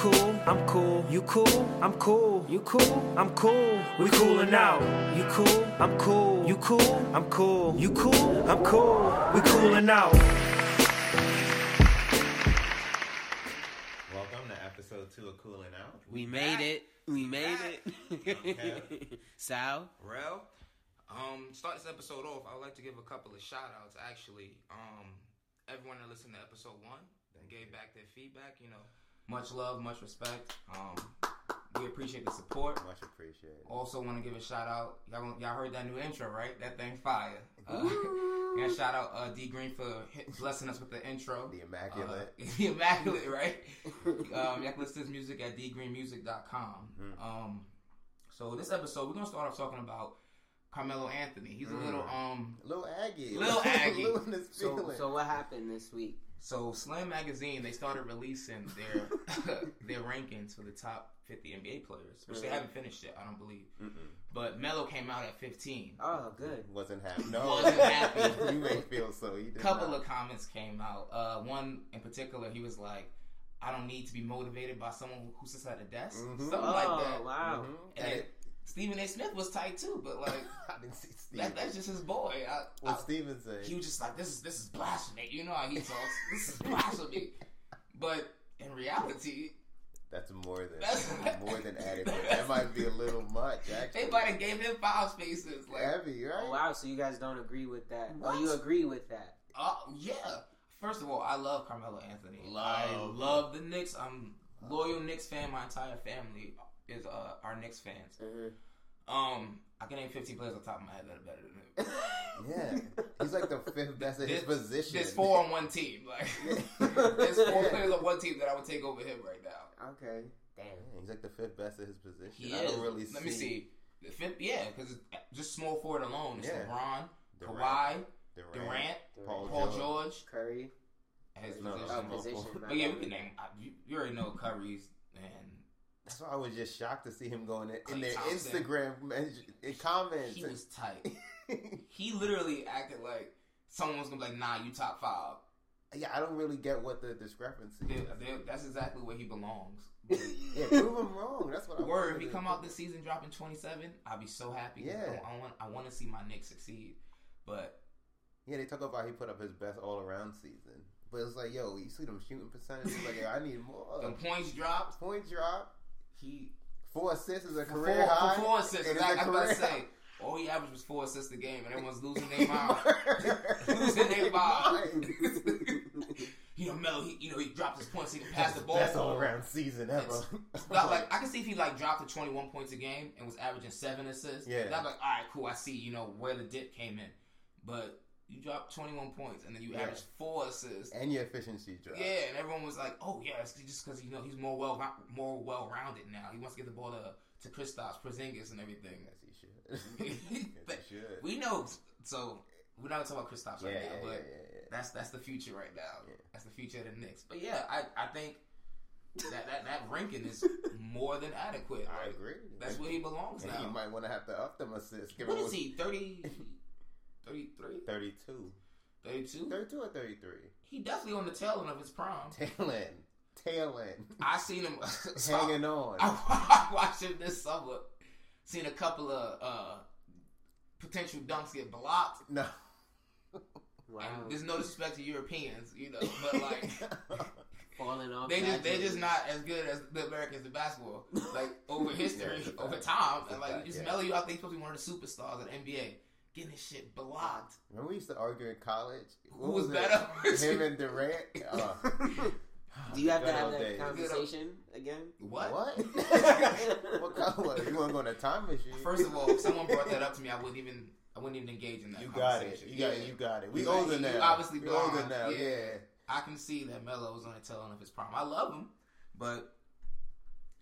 Cool, I'm cool. You cool, I'm cool. You cool, I'm cool. We coolin' out. You cool, I'm cool. You cool, I'm cool. You cool, I'm cool. We coolin' out. Welcome to episode two of Cooling Out. We made it. We made Okay. it. Sal, Rel, um, start this episode off. I would like to give a couple of shout outs actually. Um, everyone that listened to episode one that gave back their feedback, you know, much love, much respect. Um, we appreciate the support. Much appreciated. Also, want to give a shout out. Y'all, y'all heard that new intro, right? That thing fire. Uh, yeah, shout out uh, D Green for blessing us with the intro. The Immaculate. Uh, the immaculate, right? um, y'all can listen to his music at dgreenmusic.com. Mm-hmm. Um, so this episode, we're gonna start off talking about Carmelo Anthony. He's a little um. Little Aggie. Little Aggie. Little in his so so what happened this week? So Slam Magazine they started releasing their their rankings for the top 50 NBA players, which they haven't finished yet, I don't believe. But Melo came out at 15. Oh, good. Wasn't happy. No. Wasn't happy. you may feel so. You A did couple not. of comments came out. Uh, one in particular, he was like, "I don't need to be motivated by someone who sits at a desk, something Oh, like that." wow. Mhm. And And it- Stephen A. Smith was tight too, but like I didn't see Steve. that, that's just his boy. I, what I- Steven said. he was just like, "This is this is blasphemy." You know how he talks. this is blasphemy. But in reality, That's more than That's- more than adequate. That might be a little much. Actually, they might have gave him five spaces. Like, heavy, right? Oh, wow, so you guys don't agree with that? What? Oh, you agree with that? uh, yeah. First of all, I love Carmelo Anthony. I Love. love the Knicks. I'm loyal Knicks fan. My entire family is uh, are Knicks fans. Um, I can name 15 players on top of my head that are better than him. Yeah, he's like the fifth best at his position. There's four on one team. Like, there's four players on one team that I would take over him right now. Okay. Damn. He's like the fifth best at his position. He I is. don't really Let me see. The fifth, yeah, because just small forward alone. It's Yeah. LeBron, Durant. Kawhi, Durant, Durant, Paul, Paul George. George, Curry. his No, position. Oh, position. But yeah, we can name. You, you already know Curry's and That's why I was just shocked to see him going in, in their. Instagram in comments. he was tight. he literally acted like someone was gonna be like, "Nah, you top five. yeah, I don't really get what the discrepancy They- is. they- that's exactly where he belongs. Yeah, prove him wrong. That's what I Word, if he come out this season dropping 27, I'll be so happy. Yeah. I, I want I want to see my Knicks succeed. But Yeah, they talk about he put up his best all around season, but it's like, yo, you see them shooting percentages? Like, I need more. the points dropped. points drop, He four assists is a career four, high. four assists. It is I, a I was about to career say, all he averaged was four assists a game, and everyone's losing their mind. losing their mind. You know, Melo, he you know he dropped his points, he can pass the ball. That's all around season ever. Not like I can see if he like dropped to 21 points a game and was averaging seven assists. Yeah. That's like, all right, cool. I see, you know, where the dip came in. But you dropped 21 points and then you Yeah. averaged four assists. and your efficiency drop. Yeah, and everyone was like, "Oh yeah, it's just because you know he's more well more well rounded now. He wants to get the ball to to Kristaps, Porzingis, and everything." Yes, he should. yes, he should. we know, so we're not gonna talk about Kristaps right Yeah, now, yeah, but that's that's the future right now. That's the future of the Knicks. But yeah, I I think that that, that ranking is more than adequate. I agree. That's where he belongs And now. he might want to have to up them assists. Give what he? 30, 33, 32. 32? 32 or 33? He definitely on the tail end of his prime. Tail end. Tail end. I seen him Hanging on. I watched him this summer. Seen a couple of uh, potential dunks get blocked. No. Wow. And there's no disrespect to Europeans, you know, but like Falling off. they just they're just not as good as the Americans in basketball. Like over history, Yeah, over time, and like fact, just yeah. Melo, you out there supposed to be one of the superstars of the NBA, getting his shit blocked. Remember we used to argue in college? Who was it? better? Him and Durant? Uh, Do you have to have that days. conversation again? What? What? what color? You want to go on a time machine? First of all, if someone brought that up to me, I wouldn't even I wouldn't even engage in that. you got it. conversation. You got it. Yeah. You got it. We You- older you now. obviously we older blind. now. Yeah. Yeah. I can see that Melo was on the tail end of his prime. I love him, but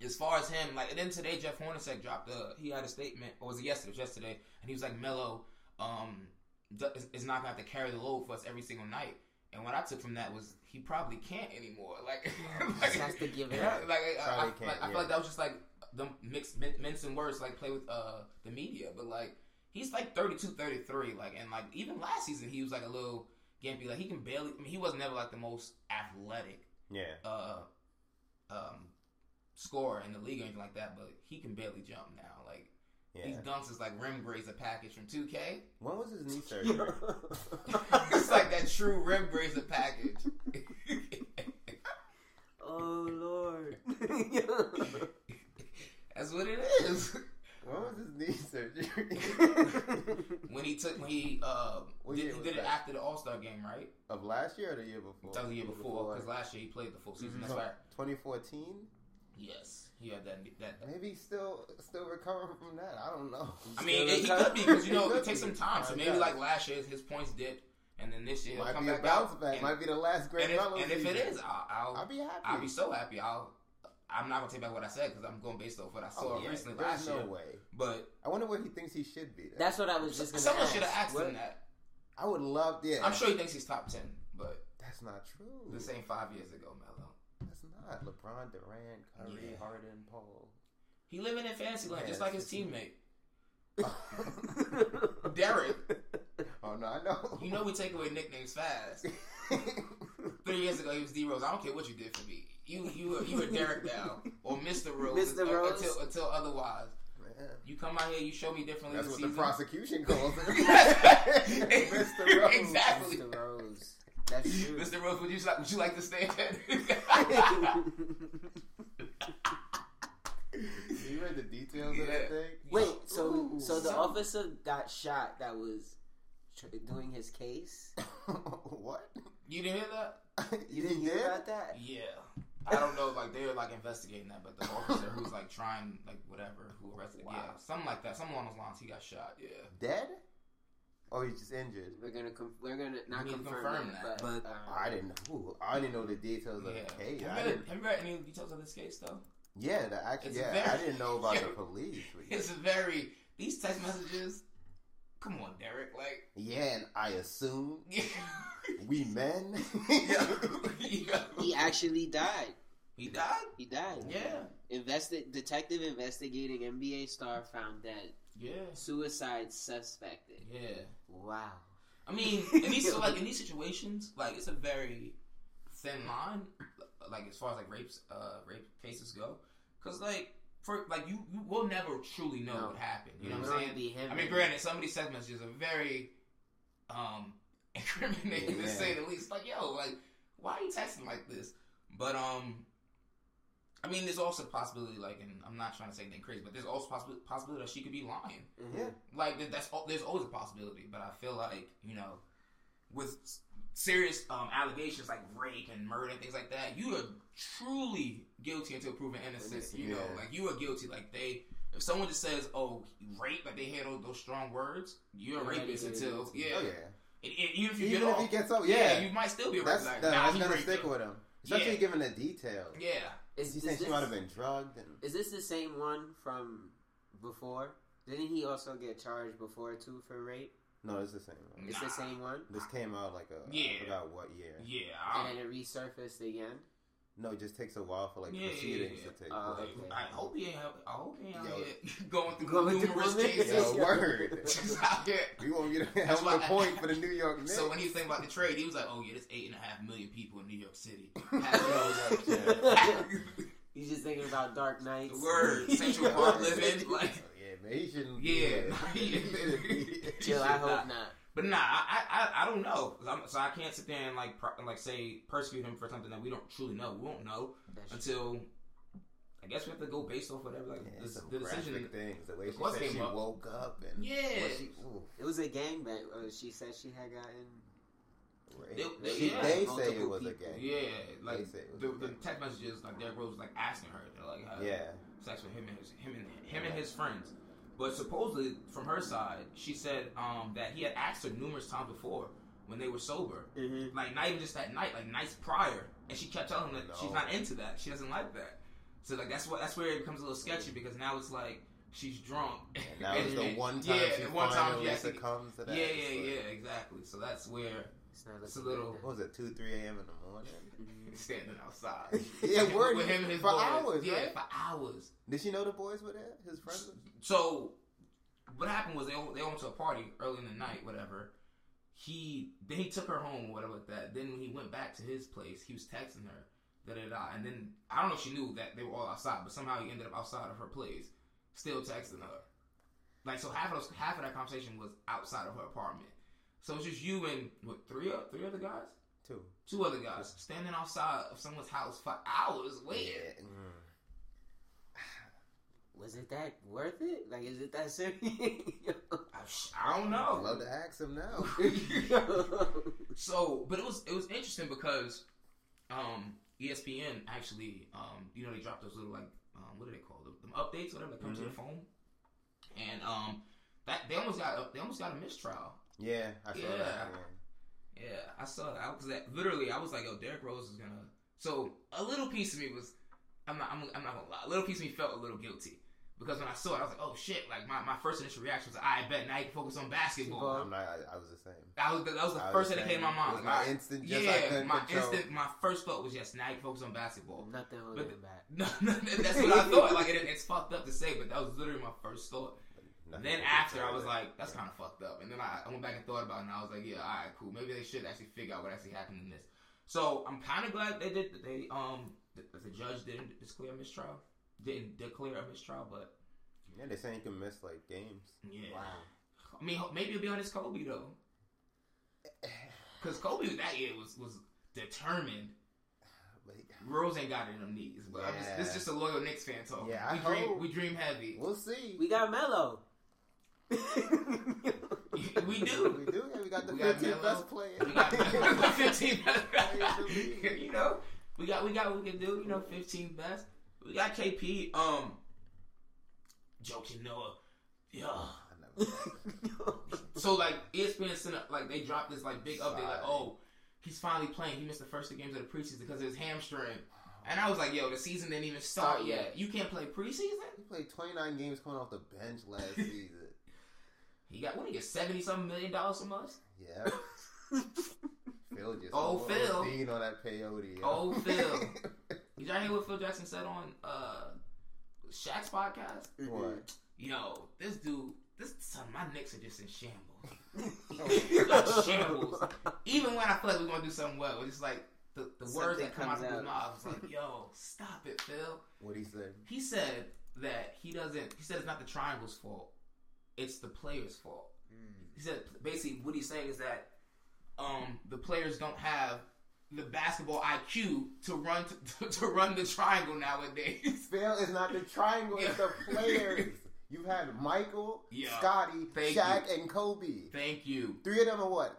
as far as him, like, and then today Jeff Hornacek dropped a he had a statement, or was it yesterday? It was yesterday, and he was like, Melo, um, d- is, is not gonna have to carry the load for us every single night. And what I took from that was he probably can't anymore. Like, like Just has to give it up. Like, I, I, like, can't, I feel like that was just like the mixed min- mincing words, like play with uh the media, but like he's like 32, 33, like, and like even last season he was like a little gimpy, like he can barely. I mean, he was never like the most athletic Yeah. uh um scorer in the league or anything like that, but he can barely jump now. Like Yeah. these dunks is like rim grazer package from 2K. When was his knee surgery? it's like that true rim grazer package. oh Lord. That's what it is. when was his knee surgery? when he took when he uh What did, he did it after the All Star game, right? of last year or the year before? That was the year before because last year he played the full season. That's right. 2014. Yes, he had that. That. Maybe he's still still recovering from that. I don't know. I mean, it, he could be because you know it takes some time. So maybe like last year, his points dipped, and then this year might come be a back bounce out. back. And, might be the last great and if, and if it season. is, I'll, I'll, I'll be happy. I'll be so happy. I'll. I'm not gonna take back what I said because I'm going based off what I saw Oh, yeah. recently There's last no year. way. But I wonder what he thinks he should be. Though. That's what I was just gonna someone should have asked What- him that. I would love. Yeah, I'm sure he thinks he's top ten, but that's not true. this ain't five years ago, Melo. That's not LeBron, Durant, Curry, Yeah. Harden, Paul. He living in fantasy land Yeah, just like his teammate Derrick. oh no, I know. You know we take away nicknames fast. Three years ago, he was D Rose. I don't care what you did for me. You you were, you were Derrick now or Mr. Rose, Mr. uh, Rose. until until otherwise. Man, You come out here, you show me differently. That's this what the prosecution calls him. Mr. Rose. Exactly. Mr. Rose. That's true. Mr. Rose, would you like would you like to stand? you read the details of that thing? Wait, so Ooh, so the some- officer got shot that was tr- doing his case. what? you didn't hear that? You didn't He hear did? about that? Yeah. I don't know, like they're like investigating that, but the officer who's like trying, like whatever, who arrested, yeah, Wow. something like that, something along those lines. He got shot. Yeah, Dead? Or he's just injured? We're gonna com- we're gonna not We confirm, confirm that, that. but, But um, I didn't know. Ooh, I didn't know the details of the case. Have I you, read, didn't, have you read any details of this case though? yeah, the actual. Yeah, very- I didn't know about the police. It's very these text messages. Come on, Derrick. Like, Yeah, and I assume we men. yeah, yeah. he actually died. He died. He died. Yeah, Investi- detective investigating NBA star found dead. Yeah, Suicide suspected. yeah. Wow. I mean, in these so, like in these situations, like it's a very thin line, like as far as like rapes, uh, rape cases go, because like for like you, you will never truly know No. what happened. You know what I'm saying? I mean, granted, some of these text messages are very um incriminating to say the least. Like, yo, like, why are you texting like this? But um. I mean, there's also a possibility, like, and I'm not trying to say anything crazy, but there's also possibility, possibility that she could be lying. yeah. Like that's there's always a possibility, but I feel like you know, with serious um, allegations like rape and murder and things like that, you are truly guilty until proven innocent. Innocent, You know, like you are guilty. Like they, if someone just says, "Oh, rape," like they hear those, those strong words, you're a You're rapist already until yeah. Oh yeah. And- and even if you Even get if off, he gets up, yeah, yeah. you might still be a That's, rapist. Like, that- nah, that's gonna stick her. with him, especially Yeah. given the details. Yeah, Is, He is said she this- might have been drugged. And, Is this the same one from before? Didn't he also get charged before too for rape? no, it's the same. One. It's the same one, This came out like a Yeah. I forgot what year. yeah. and I, then it resurfaced again. No, it just takes a while for like Yeah, yeah, proceedings yeah. to take Oh, place. Uh, I hope he ain't. have- I hope he ain't Yo. going through Going through numerous women? cases. Yo, word. Just out here. We won't get a That's hell of a point for the New York Knicks. So when he was thinking about the trade, he was like, "Oh yeah, there's eight and a half million people in New York City." He's just thinking about Dark Knights. Word Central Park living, like Oh, yeah, man, he shouldn't. Yeah. He Chill. I should hope not. Not. But nah, I I, I don't know. I'm- so I can't sit there and like per, like say persecute him for something that we don't truly know. We won't know That's until I guess we have to go based off whatever like Yeah, the, some the decision. graphic things. The way the she course said she up. woke up and Yeah. she, It was a gangbang. Uh, she said she had gotten. They- they- She- yeah. they say it Multiple was a gang. Yeah, like They say it was the, a the text messages, like Derrick Rose was like asking her to like have Yeah. sex with him and his him and him and his friends. But supposedly from her side, she said um, that he had asked her numerous times before when they were sober, Mm-hmm. like not even just that night, like nights prior, and she kept telling him that she's not into that. She doesn't like that. So like that's what that's where it becomes a little sketchy because now it's like she's drunk. And that was the one time yeah, she one time finally she actually- succumbs to that. Yeah, yeah, yeah, exactly. So that's where It's not It's a little- What was it, 2, 3 a.m. in the morning? standing outside. Yeah, word. with him and his For boys. hours, yeah, right? for hours. Did she know the boys were there? His friends? So what happened was they they went to a party early in the night, whatever. He then he took her home whatever like that. Then when he went back to his place, he was texting her, da da da. And then I don't know if she knew that they were all outside, but somehow he ended up outside of her place, still texting her. Like so, half of those, half of that conversation was outside of her apartment. So it's just you and what three o- three other guys, Two. two other guys standing outside of someone's house for hours waiting. Yeah. mm. Was it that worth it? Like, is it that serious? I, I don't I'd know. love to ask him now. So, but it was it was interesting because um, ESPN actually, um, you know, they dropped those little like um, what are they called? Them updates, whatever that come to the phone, and um, that they almost got a, they almost got a mistrial. Yeah, I saw Yeah. that. Yeah, I saw that. I was that literally. I was like, "Yo, Derrick Rose is gonna." So a little piece of me was, I'm not, I'm, I'm not gonna lie. A little piece of me felt a little guilty because when I saw it, I was like, "Oh shit!" Like my, my first initial reaction was, "I bet now you can focus on basketball." Basketball. I'm not, I, I was the same. That was the, that was the I first was thing that came to my mind. Like, my I- instant, yeah, couldn't my control. instant, my first thought was yes, now you can focus on basketball. Nothing holding But- him. No, no, that's what I thought. Like it, it's fucked up to say, but that was literally my first thought. Nothing then after, I was it. like, that's kind of fucked up. And then I, I went back and thought about it, and I was like, yeah, all right, cool. Maybe they should actually figure out what actually happened in this. So I'm kind of glad they did. They um, the, the judge didn't declare a mistrial, didn't declare a mistrial, but yeah, they saying you can miss like games. yeah. Wow. I mean, maybe it'll be on his Kobe though, because Kobe that year was was determined. Like, Rose ain't got it in them knees, but I'm just, this is just a loyal Knicks fan talk. Yeah, I we dream, hope. we dream heavy. we'll see. We got Melo. We do. We do. Yeah, we got the We 15 Melo. best players. We got 15 league. best. you know, we got we got what we can do. You know, 15 best. We got KP. Um, Joakim Noah. Yeah. So like ESPN sent up like they dropped this like big update like oh he's finally playing. He missed the first two games of the preseason because of his hamstring. And I was like, yo, the season didn't even start yet. You can't play preseason? He played 29 games coming off the bench last season. He got what? He get seventy something million dollars from us. Yeah. Phil just Oh, went Phil. OD'd on that peyote. yo. Oh, Phil. Did y'all hear what Phil Jackson said on uh Shaq's podcast? what? Yo, this dude, this son, my Knicks are just in shambles. Like, shambles. Even when I feel like we're gonna do something well, it's just like the, the words that come out of his out. mouth. It's like, yo, stop it, Phil. What he said? He said that he doesn't. He said it's not the triangle's fault. It's the player's fault. He said basically what he's saying is that um, the players don't have the basketball IQ to run to, to run the triangle nowadays. Phil is not the triangle, it's the players. You've had Michael, Yeah. Scottie, Thank Shaq, and Kobe. Thank you. Three of them are what?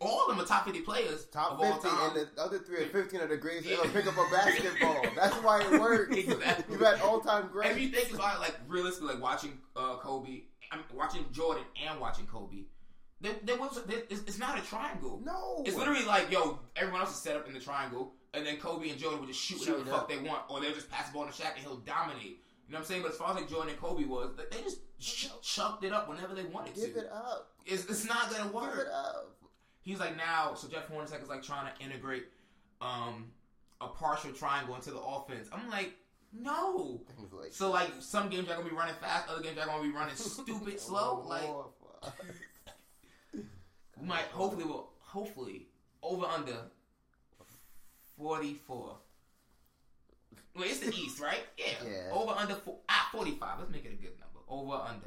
All of them are top fifty players Top of all 50, time. and the other three are 15 of the greatest Yeah. ever pick up a basketball. That's why it works. Exactly. You've had all time greats. If you think about it, like realistically, like watching uh, Kobe, I'm watching Jordan and watching Kobe. There, there was there, it's, it's not a triangle. no. It's literally like yo, everyone else is set up in the triangle, and then Kobe and Jordan would just shoot whatever the fuck they want, or they'll just pass the ball to Shaq and he'll dominate. You know what I'm saying? But as far as like Jordan and Kobe was, they- they just ch- chucked it up whenever they wanted Give to. Give it up. It's, it's not gonna Give work. it up. He's like now, so Jeff Hornacek is like trying to integrate um, a partial triangle into the offense. I'm like, no. Like So like some games are gonna be running fast, other games are gonna be running stupid slow. Like Oh, we might hopefully will hopefully over under forty four. Wait, it's the East, right? Yeah. Yeah. Over under fo- ah forty five. Let's make it a good number. Over under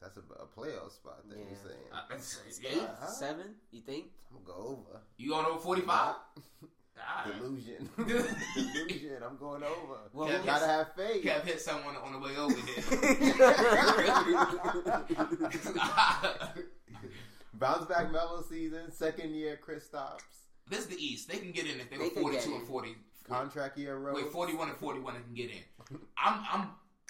That's a, a playoff spot. That Yeah. you're saying. Uh, that's- Eight, yeah. huh? seven. You think? I'm gonna go over. You going over 45? Ah. Delusion. Delusion. I'm going over. Well, Kev, Gotta have faith. Kev hit someone on the way over here. Bounce back Melo season, second year Kristaps. this is the East. They can get in if they, They go 42 in. and 40. Contract year road. Wait, 41 and 41 they can get in. I'm I'm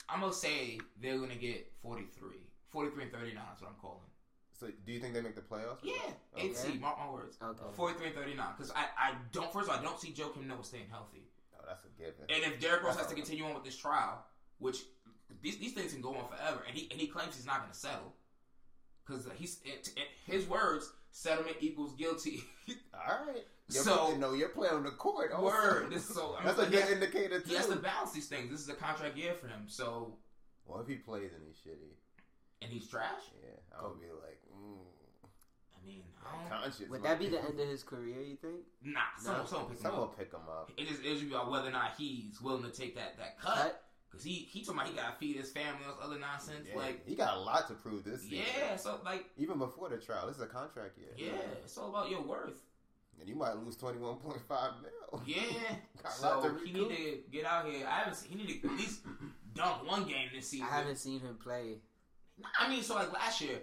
I'm gonna say they're gonna get 43. 43 and 39 is what I'm calling. So do you think they make the playoffs? Yeah, Okay. eight seed. Mark my words. Okay. 43 and 39. Because I, I don't. First of all, I don't see Joakim Noah staying healthy. Oh, that's a given. And if Derrick Rose has to continue on with this trial, which these, these things can go on forever, and he and he claims he's not going to settle, because he's it, it, his words settlement equals guilty. All right. You're, So- no, you're playing on the court. Also. Word. This so I mean, That's a good has- indicator too. He has to balance these things. This is a contract year for him. So Well, if he plays and he's shitty, and he's trash. yeah, I would be like, mm, I mean, I don't, conscious. Would that be be- the end of his career? You think? nah. Someone, someone pick him Someone will up. pick him up. It is it is about whether or not he's willing to take that that cut. Cut? Cause he he talking about he got to feed his family and other nonsense. Yeah, Like he got a lot to prove this season. yeah, so like Even before the trial, this is a contract year. yeah, it's all about your worth. And you might lose twenty one point five mil. Yeah. Got a lot so he need to get out here. I haven't seen, he need to at least dunk one game this season. I haven't seen him play. I mean, so like last year,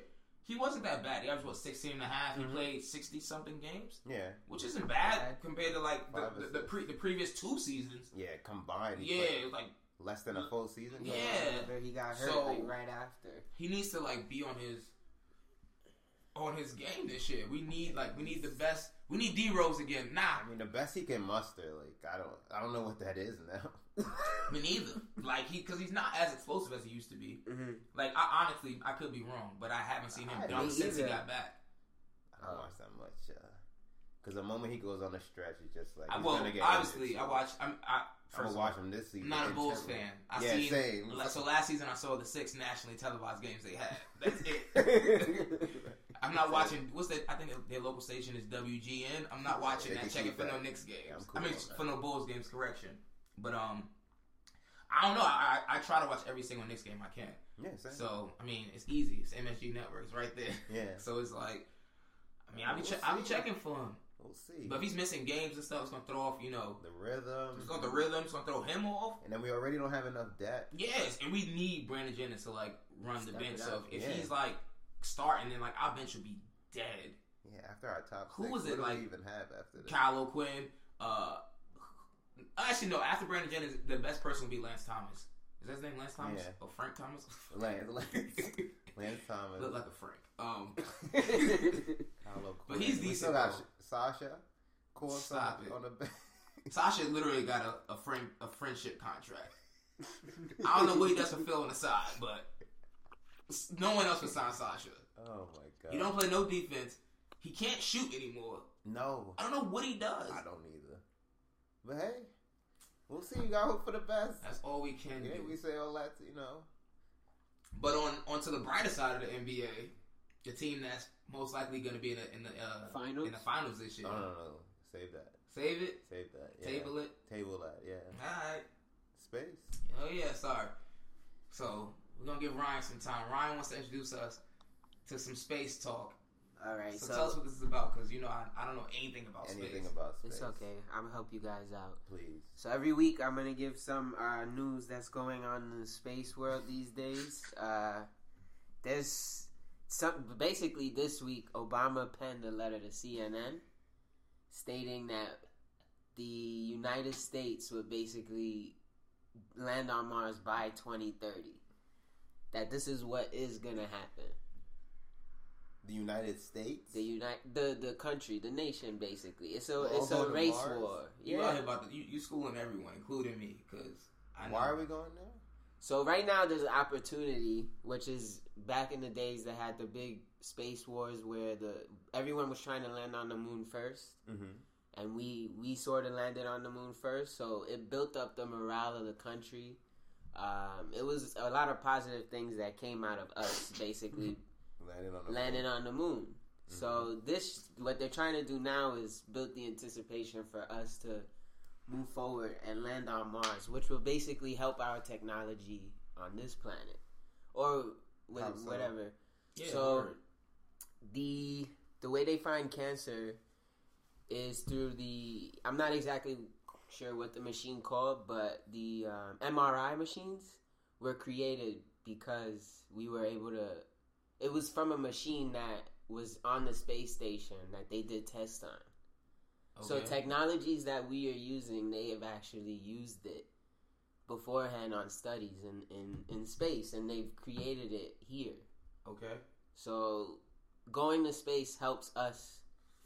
he wasn't that bad. He averaged what 16 and a half. Mm-hmm. He played 60 something games, Yeah, which isn't bad Okay. compared to like the, the, the, pre, the previous two seasons. yeah, combined. Yeah, it was like less than a full season. Yeah. Remember he got hurt So- like right after. he needs to like be on his on his game this year. We need like we need the best. We need D Rose again. Nah, I mean, the best he can muster, like I don't, I don't know what that is now. me neither. Like he because he's not as explosive as he used to be. Mm-hmm. Like I honestly I could be wrong, but I haven't seen him dunk me since he got back. I don't watch that much. Because the moment he goes on the stretch, it's just like I, he's well, gonna get obviously injured, I so watch. I'm I, I'm gonna watch him this season. I'm not a Bulls fan. I yeah, seen same. so last season I saw the six nationally televised games they had. That's it. Watching. What's that? I think their local station is WGN. I'm not watching They that. Checking for no. Knicks games. Yeah, cool I mean, for no Bulls games. Correction. But um, I don't know. I, I I try to watch every single Knicks game I can. yeah, same. So I mean, it's easy. It's MSG Network. It's right there. Yeah. So it's like, I mean, I'll be We'll che- I'll be checking for him. we'll see. But if he's missing games and stuff, it's gonna throw off. You know, the rhythm, it's gonna the rhythm. It's gonna throw him off. and then we already don't have enough depth. Yes, and we need Brandon Jennings to like run the bench. So if Yeah. he's like starting, then like our bench would be dead. Yeah, after our top Who six, was it, like- even have after that? Kyle O'Quinn. Uh, actually, no. After Brandon Jennings, the best person would be Lance Thomas. Is that his name, Lance Thomas Yeah. or Frank Thomas? Lance, Lance, Lance Thomas. Look like a Frank. Um, But he's. We decent, still got Sasha. Cool Stop it. on the bench. Sasha literally got a, a friend a friendship contract. I don't know what he does for Phil on the side, but no one else would sign Sasha. Oh my god. He don't play no defense. He can't shoot anymore. No, I don't know what he does. I don't either. But hey, we'll see. You got hope for the best. That's all we can Yeah, do. we say all that. You know. But on onto the brighter side of the NBA, the team that's most likely going to be in the in the uh, Finals? in the finals this year. No, no, no. Save that. Save it, Save that. Yeah. table it. Table that. Yeah. All right. Space. Oh yeah, sorry. So we're gonna give Ryan some time. Ryan wants to introduce us to some space talk. All right, So, so, tell us what this is about, because you know I, I don't know anything about Anything space. about space? it's okay. I'm gonna help you guys out. Please. So every week I'm gonna give some uh, news that's going on in the space world these days. Uh, there's some basically this week Obama penned a letter to CNN stating that the United States would basically land on Mars by 2030. That this is what is gonna happen. The United States. The unite the the country, the nation, basically. It's a We're it's a race Mars? war. You Yeah. out here about the, you, you schooling everyone, including me, because I know. Why are we going there? So right now there's an opportunity, which is back in the days that had the big space wars where the everyone was trying to land on the moon first, Mm-hmm. and we we sort of landed on the moon first. So it built up the morale of the country. Um, it was a lot of positive things that came out of us basically Landing on the landing moon. on the moon. So this what they're trying to do now is build the anticipation for us to move forward and land on Mars, which will basically help our technology on this planet. Or with so? whatever. Yeah, so word. the the way they find cancer is through the I'm not exactly sure what the machine called, but the um, MRI machines were created because we were able to. It was from a machine that was on the space station that they did tests on. So technologies that we are using, they have actually used it beforehand on studies in, in, in space, and they've created it here. Okay. So going to space helps us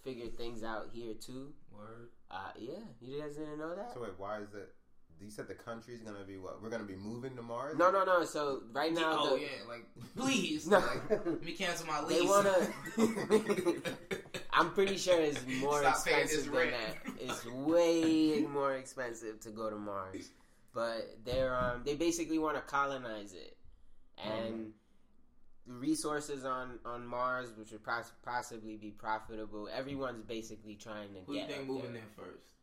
figure things out here too. Word. Uh, yeah, you guys didn't know that? So wait, why is it? You said the country's gonna be what? We're gonna be moving to Mars? No, no, no. So right now, oh the, yeah, like please, No. like, let me cancel my lease. they wanna. I'm pretty sure it's more Stop expensive than rent. that. It's way more expensive to go to Mars, but they're um they basically want to colonize it, and the resources on on Mars, which would pos- possibly be profitable. Everyone's basically trying to Who you get. think moving there. there first?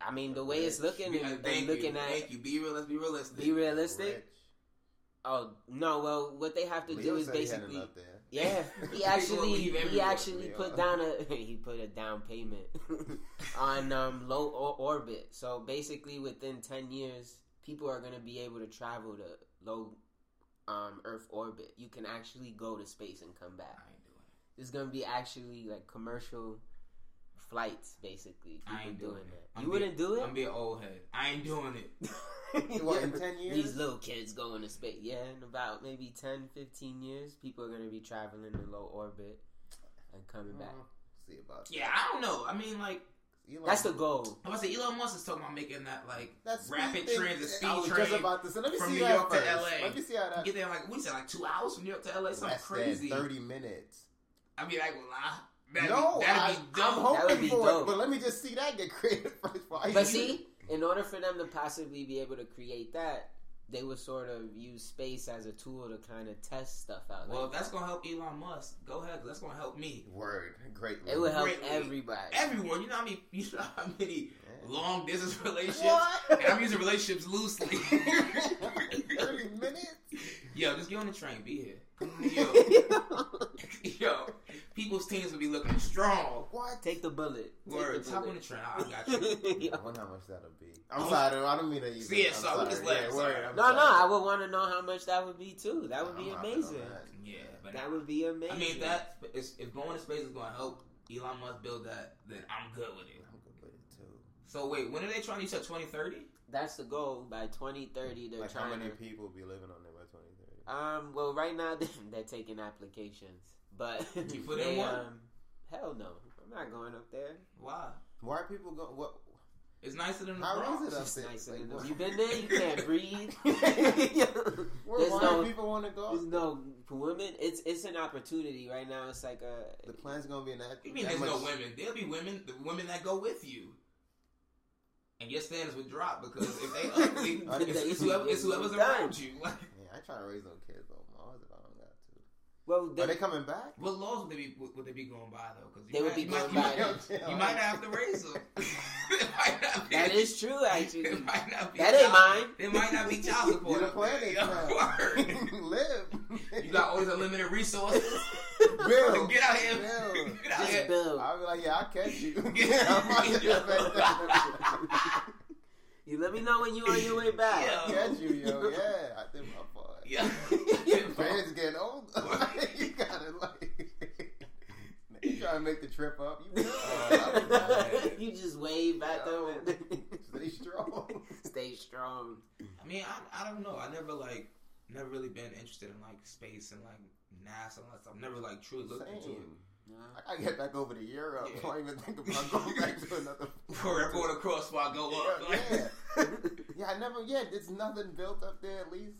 I mean, the way it's looking, Be- and, thank and looking you, at thank you. Be real. Let's be realistic. be realistic. Rich. Oh no! Well, what they have to Leo do is said he basically, there. yeah. He He actually he actually Yeah. put down a he put a down payment on um, low or- orbit. So basically, within ten years, people are going to be able to travel to low um, Earth orbit. You can actually go to space and come back. I ain't doing it. There's going to be actually like commercial flights, basically. People I ain't doing, doing it. that. I'm you be- wouldn't do it. I'm be an old head. I ain't doing it. What, in 10 years? These little kids going to space. Yeah, in about maybe 10, 15 years, people are going to be traveling in low orbit and coming back. See about Yeah, I don't know. I mean, like, that. Elon- That's the goal. I was say Elon Musk is talking about making that like That's rapid speed transit, speed I was train just about to say. Let me from see New that York to. LA. Let me see how that. Get there like we said like two hours from New York to LA. Something Less crazy. than thirty minutes. I mean, like, well, I, that'd no, be, I, that'd be I'm dope. That would hoping be for dope. it, but let me just see that get created first. before But see, in order for them to possibly be able to create that, they would sort of use space as a tool to kind of test stuff out. well, Like, if that's gonna help Elon Musk, go ahead. 'cause that's gonna help me. word, great. it would help greatly. everybody. Everyone, you know how many, you know how many Yeah. long distance relationships, What? and I'm using relationships loosely. thirty minutes. Yo, just get on the train. Be here. Come to New Yo, people's teams will be looking strong. What? Take the bullet. Take Word, the hop on bullet. the train. I got you. I wonder how much that'll be. I'm Oh. sorry, I don't mean to use See, it. yeah, I'm so we sorry. just let yeah, word, no, sorry. no, I would want to know how much that would be too. That would I'm be hopping on amazing. that. Yeah, but That would be amazing. I mean, if that is, if going to space is going to help Elon Musk build that, then I'm good with it. I'm good with it too. So wait, when are they trying? You said 2030? That's the goal. By 2030, they're Like how many to. people will be living on there by 2030? Um. Well, right now they're taking applications, but You put in they, one? Um, hell no, I'm not going up there. Why? Why are people going? What? It's nicer than the How Bronx. is it up It's there? nicer Like, than what- the- you been there? You can't breathe. Where, There's why no- do people want to go? There's no for women. It's it's an opportunity right now. It's like a The plan's gonna be an act. You mean there's no women? There'll be women, the women that go with you. And your standards would drop because if they ugly, it's, it's whoever, it's whoever's around you. Like, Yeah, I try to raise no kids on Mars if I don't got to. well. Are They, they coming back? what laws would they be would they be going by though? Because They would be you might, going you might, you might have to raise them. it might not be, that is true, actually. It might not be That ain't child- mine. It might not be child support. You're the up there. planet word. Live. You got all these unlimited resources. Bill. Get out here. Bill. Get out Just here. Bill. I'll be like, yeah, I'll catch you. Yeah. I'll You let me know when you're on your way back. Yeah. catch you, yo. Yeah, I think my fault. Yeah. Fans getting old. you gotta like. You trying to make the trip up? You good? Oh, you just wave at them. Stay strong. Stay strong. I mean, I, I don't know. I never like never really been interested in like space and like NASA and that stuff. Never like truly looked into it. Nah. I gotta get back over to Europe. Yeah. I don't even think about going back to another. Before going across, before I go up. Yeah, Like, yeah. yeah, I never. Yeah, there's nothing built up there. At least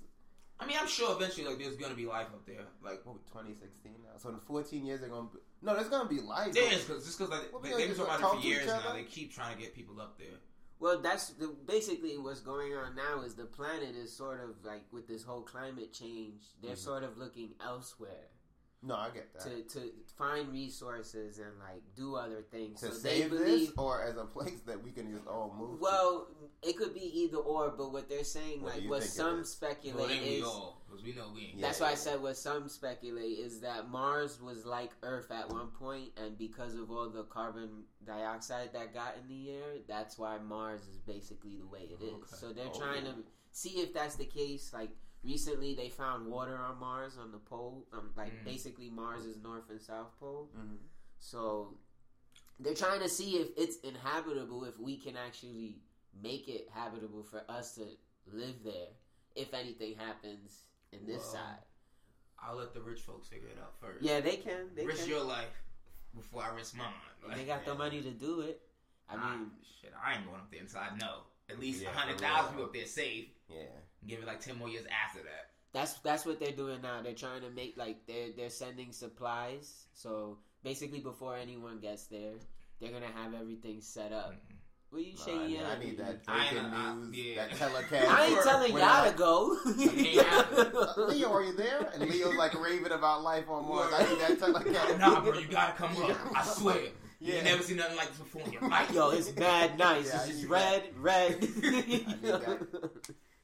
I mean, I'm sure eventually like there's gonna be life up there. Like what? 2016 now. So in 14 years they're gonna. Be, no, there's gonna be life. there is because just because like, Well, they, they've been just talking talk about it for years now. They keep trying to get people up there. Well, that's the, basically what's going on now. Is the planet is sort of like with this whole climate change, they're Mm-hmm. sort of looking elsewhere. No, I get that. to to find resources and like do other things. to so they save believe. this, or as a place that we can just all move. to? Well, it could be either or, but what they're saying, What like what some is? speculate Well, is. Because we know we ain't. Yeah. That's why I said what some speculate is that Mars was like Earth at one point, and because of all the carbon dioxide that got in the air, that's why Mars is basically the way it is. Okay. So they're Oh. trying to see if that's the case. Like recently, they found water on Mars on the pole. Um, like Mm. basically Mars is North and South Pole. Mhm. So they're trying to see if it's inhabitable, if we can actually make it habitable for us to live there. If anything happens in this Well, side. I'll let the rich folks figure it out first. Yeah, they can. They risk can. your life before I risk mine. Like, they got the money to do it. I nah, mean, shit, I ain't going up there inside. No, at least a Yeah, hundred for thousand real. people up there safe. Yeah. Give it like ten more years after that. that's that's what they're doing now. They're trying to make like they're they're sending supplies. So basically, before anyone gets there, they're gonna have everything set up. Mm-mm. What you No, I, shaking need, your I head? need that I ain't- breaking I- news, yeah. that telecast. I ain't telling y'all like, to go. "Uh, Leo, are you there? And Leo's like raving about life on Mars. I need that telecast. Nah, bro, you gotta come up. I swear. Yeah. You never seen nothing like this before in your life. Yo, it's mad nice. Yeah, it's just need red, red.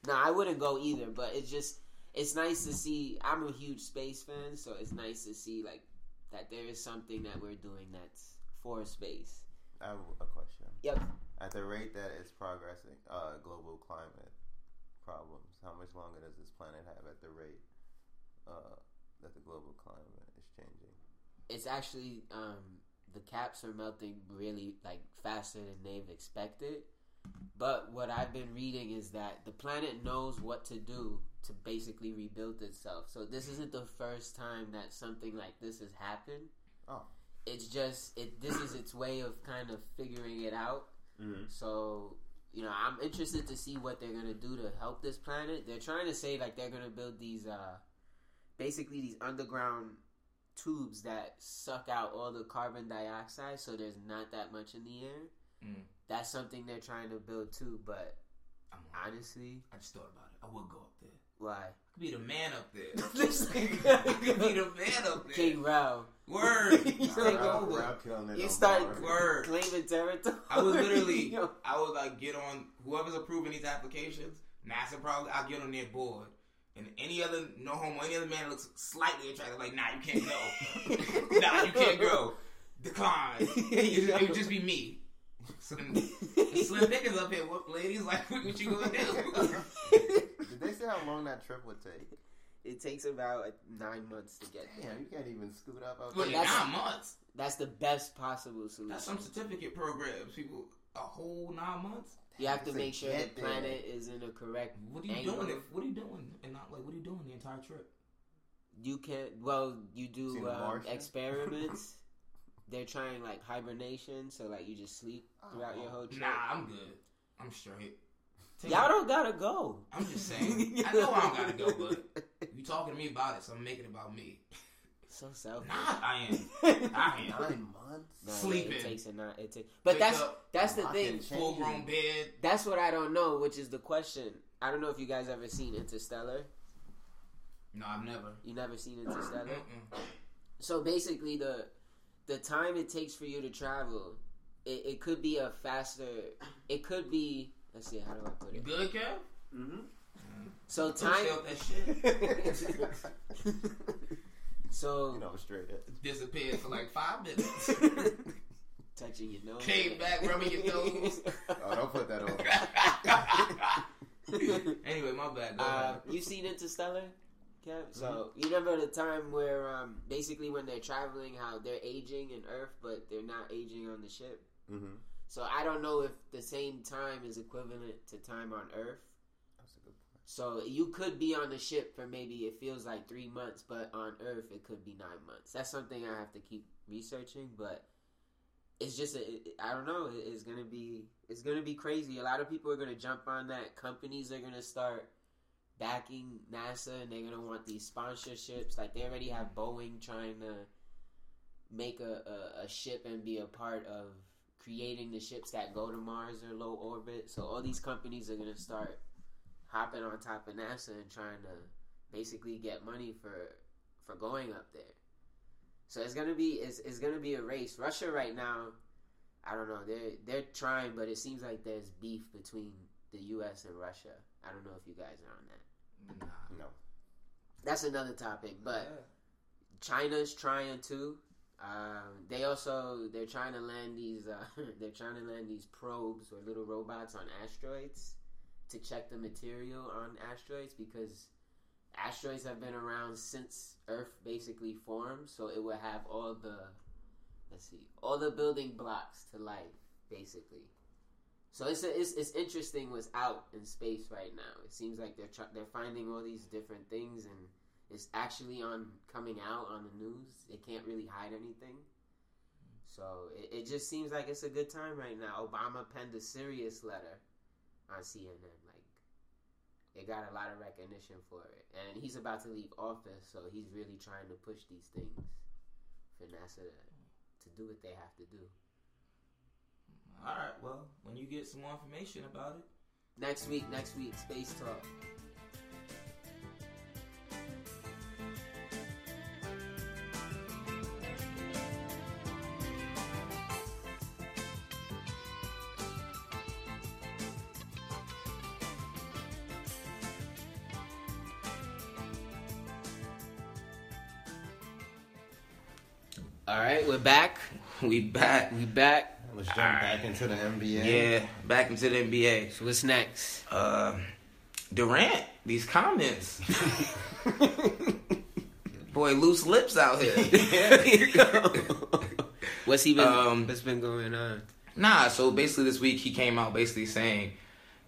Nah, I wouldn't go either, but it's just it's nice to see. I'm a huge space fan, so it's nice to see like that there is something that we're doing that's for space. I have a question. Yep. At the rate that it's progressing, uh, global climate problems, how much longer does this planet have at the rate uh, that the global climate is changing? It's actually um, the caps are melting really like faster than they've expected. But what I've been reading is that the planet knows what to do to basically rebuild itself. So this isn't the first time that something like this has happened. Oh. It's just it. This is its way of kind of figuring it out. Mm-hmm. So you know, I'm interested to see what they're gonna do to help this planet. They're trying to say like they're gonna build these, uh basically these underground tubes that suck out all the carbon dioxide, so there's not that much in the air. Mm. That's something they're trying to build too. But I'm honestly, I just thought about it. I would go up there. why? I could be the man up there. This I could be the man up there. King Rao. Word. You Take think over. You start Word. claiming territory. I would literally, I would like get on whoever's approving these applications. NASA probably, I'll get on their board. And any other no homo, any other man looks slightly attractive, like nah, you can't go. nah, you can't go. Decline. It, it would just be me. Slim, slim niggas up here. What ladies like? What you gonna do? Did they say how long that trip would take? It takes about nine months to get there. Damn, you can't even scoot up. up But in there. that's- nine months. That's the best possible solution. That's some certificate programs. People, a whole nine months. You have to make sure the there. planet is in a correct. What are you angle. doing? If, what are you doing? And not like, what are you doing the entire trip? You can't. well, you do um, experiments. They're trying like hibernation, so like you just sleep throughout your uh-huh. whole trip. Nah, I'm good. I'm straight. Take Y'all it. don't gotta go. I'm just saying. I know I don't gotta go, but you talking to me about it, so I'm making it about me. so selfish. Nah, I am. I am. Nine months. No, Sleeping. it takes a not. It takes, but Wake that's up, that's the thing. Full grown bed. That's what I don't know, which is the question. I don't know if you guys ever seen Interstellar. No, I've never. You never seen Interstellar. Mm-mm. So basically, the the time it takes for you to travel, it, it could be a faster. It could be. Let's see. How do I put You it? good, Kev? Mm-hmm. So Don't time. that shit. so You know, straight up. Disappeared for like five minutes. touching your nose. Came back, rubbing your nose. Oh, don't put that on. anyway, my bad. Go uh, ahead. you seen Interstellar? Kev? So you remember the time where um, basically when they're traveling, how they're aging in Earth, but they're not aging on the ship. Mm-hmm. So I don't know if the same time is equivalent to time on Earth. That's a good point. So you could be on the ship for maybe it feels like three months, but on Earth it could be nine months. That's something I have to keep researching, but it's just a, I don't know. It's gonna be it's gonna be crazy. A lot of people are gonna jump on that. Companies are gonna start backing NASA, and they're gonna want these sponsorships. Like they already have Boeing trying to make a, a, a ship and be a part of creating the ships that go to Mars or low orbit. So all these companies are gonna start hopping on top of NASA and trying to basically get money for for going up there. So it's gonna be it's, it's gonna be a race. Russia right now, I don't know. They're they're trying, but it seems like there's beef between the U.S. and Russia. I don't know if you guys are on that. No. That's another topic, but China's trying to. Um, they also they're trying to land these uh, they're trying to land these probes or little robots on asteroids to check the material on asteroids because asteroids have been around since Earth basically formed, so it will have all the let's see all the building blocks to life basically. So it's it's it's interesting what's out in space right now. It seems like they're tr- they're finding all these different things and it's actually on coming out on the news. They can't really hide anything. So it, it just seems like it's a good time right now. Obama penned a serious letter on CNN. Like it got a lot of recognition for it, and he's about to leave office, so he's really trying to push these things for NASA to, to do what they have to do. All right. Well, when you get some more information about it, Next week, next week, space talk. All right, we're back. we back. We back. Let's jump back into the NBA. Yeah, back into the NBA. So what's next? Uh, Durant, these comments. Boy, loose lips out here. What's he been? Um, what's been going on? Nah, so basically this week he came out basically saying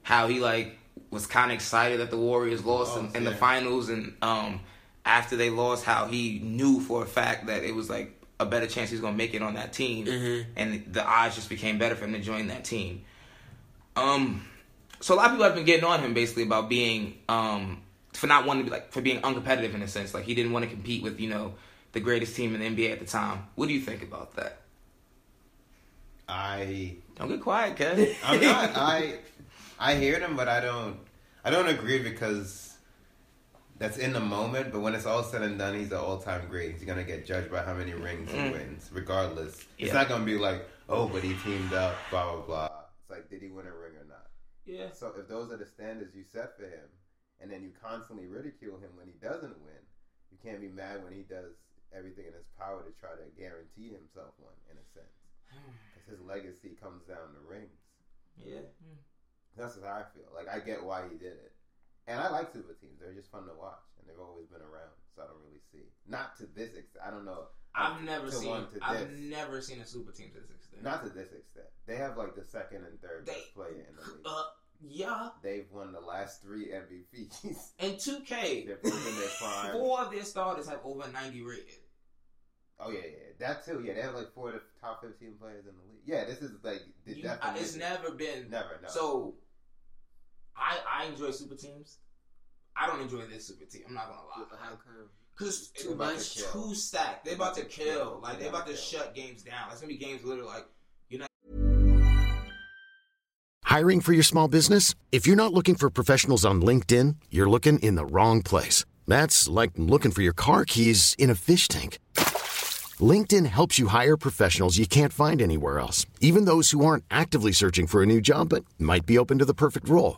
how he like was kind of excited that the Warriors lost in, Lost, in the finals, and um after they lost, how he knew for a fact that it was like a better chance he's gonna make it on that team, Mhm. and the odds just became better for him to join that team. Um, so a lot of people have been getting on him basically about being um for not wanting to be like for being uncompetitive in a sense, like he didn't want to compete with you know the greatest team in the NBA at the time. What do you think about that? I Don't get quiet, Kev. I'm not. I I hear them, but I don't. I don't agree because that's in the moment. But when it's all said and done, he's an all-time great. He's gonna get judged by how many rings he Mm. wins, regardless. It's not gonna be like, oh, but he teamed up, blah blah blah. It's like, did he win a ring or not? Yeah. So if those are the standards you set for him, and then you constantly ridicule him when he doesn't win, you can't be mad when he does everything in his power to try to guarantee himself one, in a sense. Because his legacy comes down to rings. Yeah. That's what I feel. Like I get why he did it, and I like super teams. They're just fun to watch, and they've always been around. So I don't really see. Not to this extent. I don't know. I've never to seen. one to I've this. never seen a super team to this extent. Not to this extent. They have like the second and third They- best player in the league. Uh, yeah. They've won the last three MVPs. And 2K, They're both in prime. four of their starters have over 90 rated. Oh yeah, yeah, that too. Yeah, they have like four of the top fifteen players in the league. Yeah, this is like the You- it's never been. Never, no. So, I I enjoy super teams. I don't enjoy this super team. I'm not gonna lie. How come? Because Too too much much, to too stacked. They're about to kill. Like they're about to Kill. shut games down. It's gonna be games literally like you're not. Hiring for your small business? If you're not looking for professionals on LinkedIn, you're looking in the wrong place. That's like looking for your car keys in a fish tank. LinkedIn helps you hire professionals you can't find anywhere else, even those who aren't actively searching for a new job but might be open to the perfect role.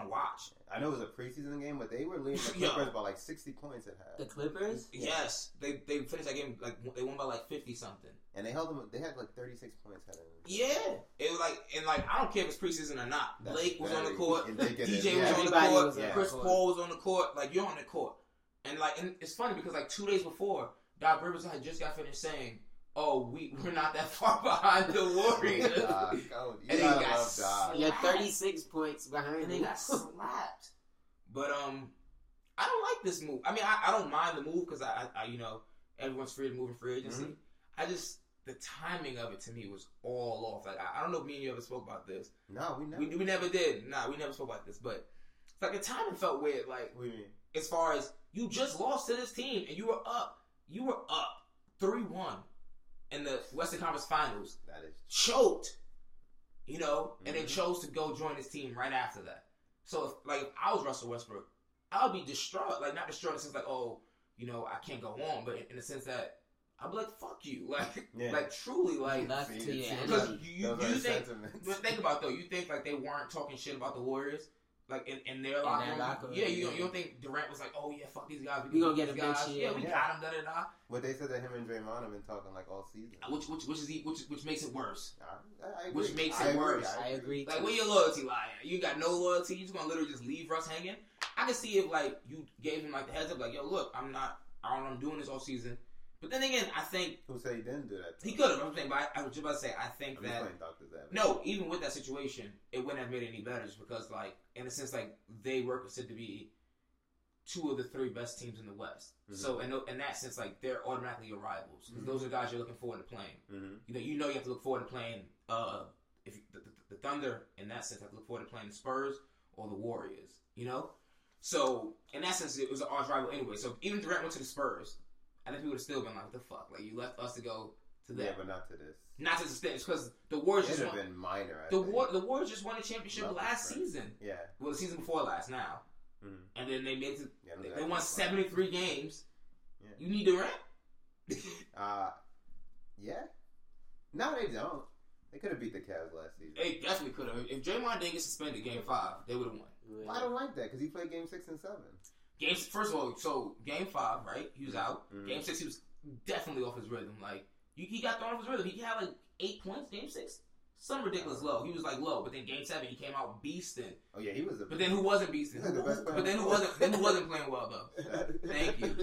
I know it was a preseason game, but they were leading the Clippers by like 60 points at half. The Clippers? Yes, they they finished that game like they won by like fifty something. And they held them, they had like 36 points heading. Yeah, it was like and like I don't care if it's preseason or not. That's Blake was on the court. DJ Yeah. was on the court, was on the Chris court. Paul was on the court. Like you're on the court, and like and it's funny because like two days before, Doc Rivers had just got finished saying, "Oh, we we're not that far behind the Warriors," Doc, you And he gotta got. You're 36 points behind and they got slapped. But um, I don't like this move. I mean, I, I don't mind the move because I, I, I, you know, everyone's free to move in free agency. Mhm. I just the timing of it to me was all off. Like I, I don't know if me and you ever spoke about this. No, we never. We, we never did. Nah, we never spoke about this. But it's like the timing felt weird. Like What do you mean? as far as you just lost to this team and you were up, you were up three one in the Western Conference Finals, That is. choked, you know, and then mm-hmm. chose to go join his team right after that. So if like if I was Russell Westbrook, I would be distraught. Like not distraught in the sense like oh, you know, I can't go on, but in, in the sense that I'd be like fuck you, like Yeah. like truly like. Left See, to your see, Because energy. you, you, you think, but think about it, though, you think like they weren't talking shit about the Warriors, like in, in their locker their room. locker room, yeah, you, don't- yeah. you don't think Durant was like, oh yeah, fuck these guys, We can gonna get these a big guys. shit. Yeah, we Yeah. got them, da da da. What they said that him and Draymond have been talking like all season. Uh, which which which is e- which which makes it worse. I, I agree. Which makes I it agree, worse. I agree. Like too. where your loyalty lie? You got no loyalty. You just gonna literally just leave Russ hanging. I can see if like you gave him like the heads up, like yo, look, I'm not. I don't. know, I'm doing this all season. But then again, I think Who said he didn't do that? he could have. I'm saying, but I, I was just about to say, I think I'm that. No, even with that situation, it wouldn't have made it any better just because, like, in a sense, like, they were considered to be two of the three best teams in the West. Mhm. So, in, in that sense, like, they're automatically your rivals because Mhm. those are guys you're looking forward to playing. Mm-hmm. You know, you know you have to look forward to playing, uh, if the, the, the Thunder, in that sense, have to look forward to playing the Spurs or the Warriors, you know? So, in that sense, it was an arch rival anyway. So, even Durant went to the Spurs, I think people would have still been like, what the fuck? Like, you left us to go to that. Yeah, but not to this. Not to the it's because the Warriors just have won. been minor. I The think. war, the Warriors just won a championship last season. Yeah. Well, the season before last now, Mhm. and then they made. To, Yeah, they, they won seventy three games. Yeah. You need Durant. Uh, yeah. No, they don't. They could have beat the Cavs last season. they definitely could have. If Draymond didn't get suspended game five, they would have won. Well, I don't like that because he played game six and seven. Games first of all, so game five, right? He was out. Mhm. Game six, he was definitely off his rhythm. Like he, he got thrown off his rhythm. He had like eight points. Game six, some ridiculous low. He was like low, but then game seven, he came out beasting. Oh yeah, he was a. But then who wasn't beasting? The best But then who wasn't? Then who wasn't playing well though? Thank you.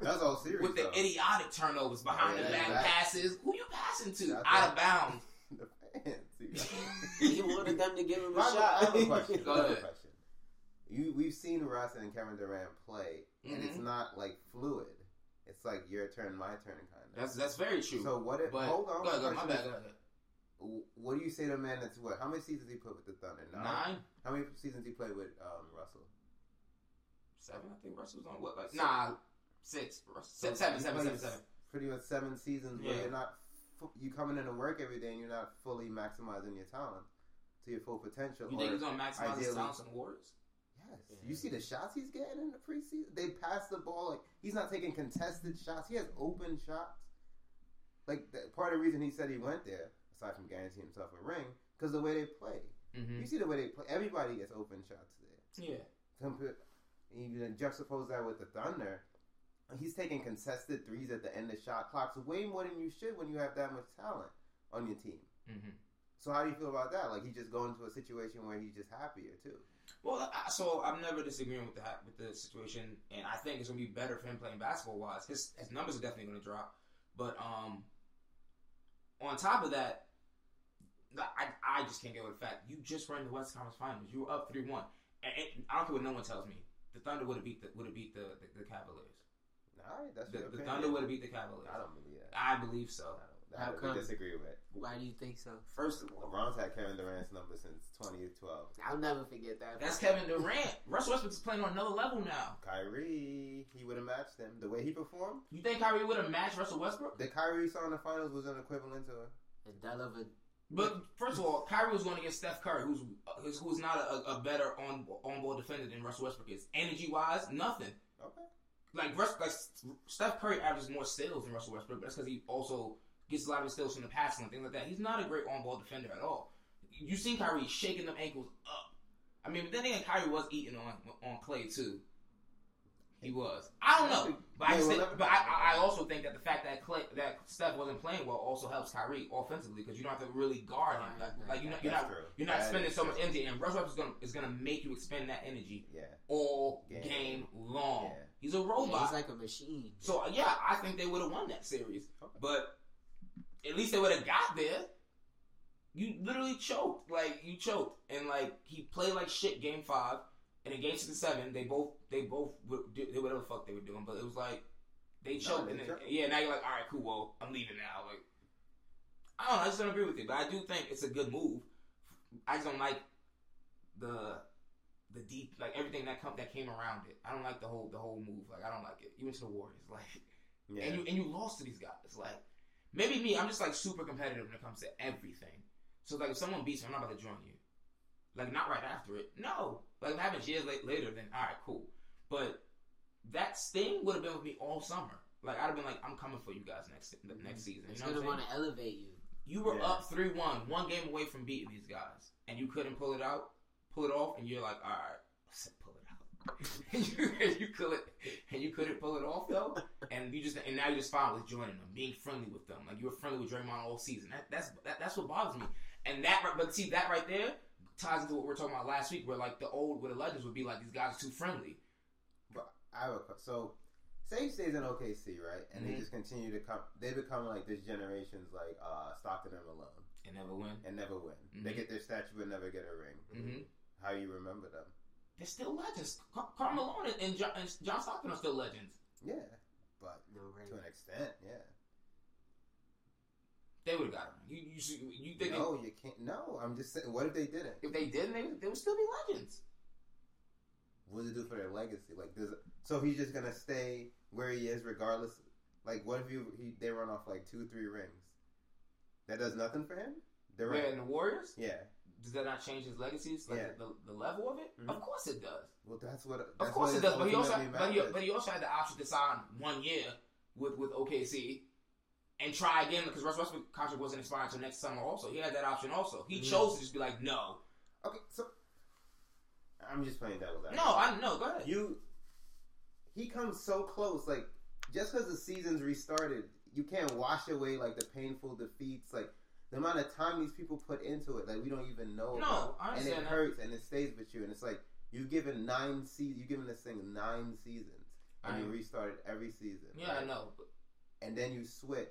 That's all serious. with the though. idiotic turnovers behind Yeah, the back exactly. passes. Who you passing to? That's Out right. of bounds. the fans. He wanted them to give him a I have a- shot. I have a question. Go I have a ahead. You, we've seen Russ and Kevin Durant play, and it's Mhm. not like fluid. It's like your turn, my turn, kind of. That's that's very true. So what if? but hold on. Go go my bad. What do you say to a man that's what? How many seasons he put with the Thunder? Nine. Nine, How many seasons he played with um, Russell? seven. I think Russell was on what? Like Six. nah, six. Russell. So seven, seven, seven, seven. Pretty much seven seasons where Yeah. you're not. You coming in to work every day and you're not fully maximizing your talent to your full potential. You think he's gonna maximize his talents the Warriors? Yes. You see the shots he's getting in the preseason? They pass the ball like he's not taking contested shots. He has open shots. Like the, part of the reason he said he went there, aside from guaranteeing himself a ring, because the way they play. Mm-hmm. You see the way they play. Everybody gets open shots there. Yeah. Compare, even juxtapose that with the Thunder. He's taking contested threes at the end of shot clocks way more than you should when you have that much talent on your team. Mm-hmm. So how do you feel about that? Like he just going into a situation where he's just happier too. Well, so I'm never disagreeing with that with the situation, and I think it's gonna be better for him playing basketball wise. His his numbers are definitely gonna drop, but um, on top of that, I I just can't get over the fact you just ran the West Conference Finals. You were up three one, and I don't care what no one tells me. the Thunder would have beat the would have beat the, the, the Cavaliers. All right, that's The, the. Thunder would have beat the Cavaliers. I don't believe that. I believe so. I don't. How That come? we disagree with. Why do you think so? First of all, LeBron's had Kevin Durant's number since 2012. I'll never forget that. that's Kevin Durant. Russell Westbrook's playing on another level now. Kyrie, he would have matched them The way he performed, You think Kyrie would have matched Russell Westbrook? the Kyrie we saw in the finals was an equivalent to And Della But first of all, Kyrie was going against Steph Curry, who's who's, who's not a, a better on on ball defender than Russell Westbrook is. Energy wise, nothing. Okay. Like Russ, like Steph Curry averages more steals than Russell Westbrook, but that's because he also gets a lot of his steals from the passing and things like that. He's not a great on ball defender at all. You've seen Kyrie shaking them ankles up. I mean, but then again, Kyrie was eating on on Clay too. He was. I don't know, but I, Yeah, well, but I, I also think that the fact that Clay, that Steph wasn't playing well also helps Kyrie offensively because you don't have to really guard him. Like, like you're not, you're That's not, true. you're not spending is so much energy, and Russell Westbrook is gonna is gonna make you expend that energy Yeah. all Game. game long. Yeah. He's a Yeah, robot. he's like a machine. so yeah, I think they would have won that series, Okay. but at least they would have got there. You literally choked, like you choked, and like he played like shit game five, and in game six and seven, they both they both did whatever the fuck they were doing, but it was like they choked, and then, yeah, now you're like, all right, cool, well, I'm leaving now. Like, I don't know, I just don't agree with you, but I do think it's a good move. I just don't like the the deep like everything that come that came around it. I don't like the whole the whole move. Like I don't like it. You went to the Warriors, like Yeah. and you and you lost to these guys. Like maybe me, I'm just like super competitive when it comes to everything. So like if someone beats me, I'm not about to join you. Like not right after it. No. Like if it happens years late, later, then all right, cool. But that sting would have been with me all summer. Like I'd have been like, I'm coming for you guys next mm-hmm. next season. You He's know what gonna want to elevate you. You were Yeah. up three one, one game away from beating these guys, and you couldn't pull it out, pull it off, and you're like, all right, and you and you could and you couldn't pull it off though, and you just and now you're just fine with joining them, being friendly with them, like you were friendly with Draymond all season. That that's that, that's what bothers me, and that but see that right there ties into what we were talking about last week, where like the old where the legends would be like these guys are too friendly. But I have a so say he stays in OKC, right? And Mhm. they just continue to come. They become like this generation's like uh, Stockton and Malone, And never win. and never win. They Mhm. get their statue but never get a ring. Mm-hmm. How you remember them? They're still legends. Car- Karl Malone and, and, John, and John Stockton are still legends. Yeah, but No to an extent, yeah. They would have got him. You you you think they- no, you can't. No, I'm just saying. What if they didn't? if they didn't, they, would- they would still be legends. What does it do for their legacy? Like, does so he's just gonna stay where he is regardless? Like, what if you he, they run off like two, three rings? That does nothing for him. They're in the Warriors, Yeah. Does that not change his legacies? Like Yeah. the, the, level of it? Mhm. Of course it does. Well, that's what. Of course what it does. But he also ultimately but he, but he also had the option to sign one year with with OKC and try again because Russ Westbrook contract wasn't expiring until next summer. Also, he had that option. Also, he Mhm. chose to just be like, no, Okay, so I'm just playing devil's advocate. no, I no, go ahead. you. He comes so close. Like just because the season's restarted, you can't wash away like the painful defeats. Like the amount of time these people put into it, like we don't even know. No, about. And it hurts and it stays with you. And it's like you've given nine seasons. You've given this thing nine seasons, and you I- restarted every season. yeah, I know. But and then you switch.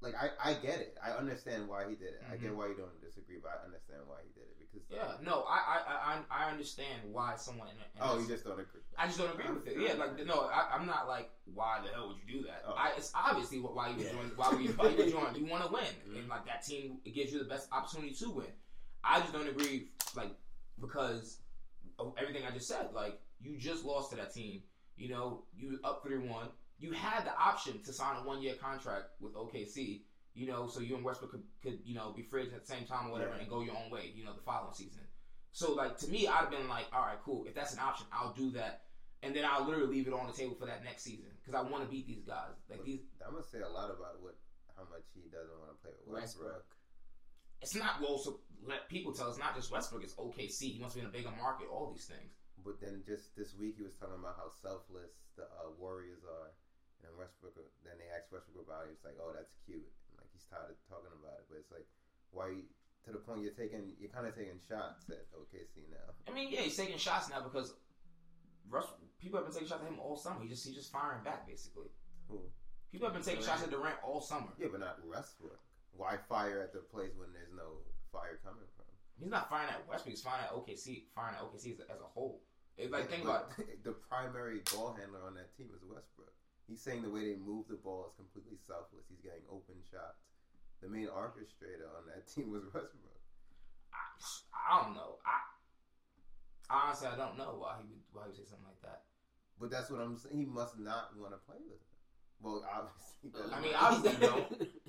Like I, I get it. I understand why he did it. I get Mhm. why you don't disagree, but I understand why he did it because Yeah, no, I I I, I understand why someone. In, in Oh, you just don't agree. I just don't agree with it. Yeah, like no, I, I'm not like, why the hell would you do that? Oh. I, it's obviously why you Yeah. join. Why you why you join? You want to win, Mhm. and like that team, it gives you the best opportunity to win. I just don't agree, like because of everything I just said. Like you just lost to that team. You know, you up three one. You had the option to sign a one year contract with OKC. You know, so you and Westbrook could, could you know be free at the same time or whatever, Yeah. and go your own way. You know, the following season. So like to me, I'd have been like, all right, cool. If that's an option, I'll do that, and then I'll literally leave it on the table for that next season because I want to beat these guys. Like these, I'm gonna say a lot about what how much he doesn't want to play with Westbrook. Westbrook. it's not well. So let people tell it's not just Westbrook. It's OKC. He must be in a bigger market. All these things. But then just this week he was talking about how selfless the uh, Warriors are, Westbrook. Then they asked Westbrook about it. He's like, "Oh, that's cute." And like he's tired of talking about it, but it's like, why? To the point you're taking, you're kind of taking shots at OKC now. I mean, yeah, he's taking shots now because Russ. People have been taking shots at him all summer. He just he's just firing back basically. Who? People have been taking shots at Durant all summer. Yeah, but not Westbrook. Why fire at the place when there's no fire coming from? He's not firing at Westbrook. He's firing at OKC. Firing at OKC as a, as a whole. It's like think about it. the primary ball handler on that team is Westbrook. He's saying the way they move the ball is completely selfless. He's getting open shots. The main orchestrator on that team was Westbrook. I, I don't know. I honestly I don't know why he would why he would say something like that. But that's what I'm saying. He must not want to play with him. Well, obviously, he doesn't. I mean, obviously he don't.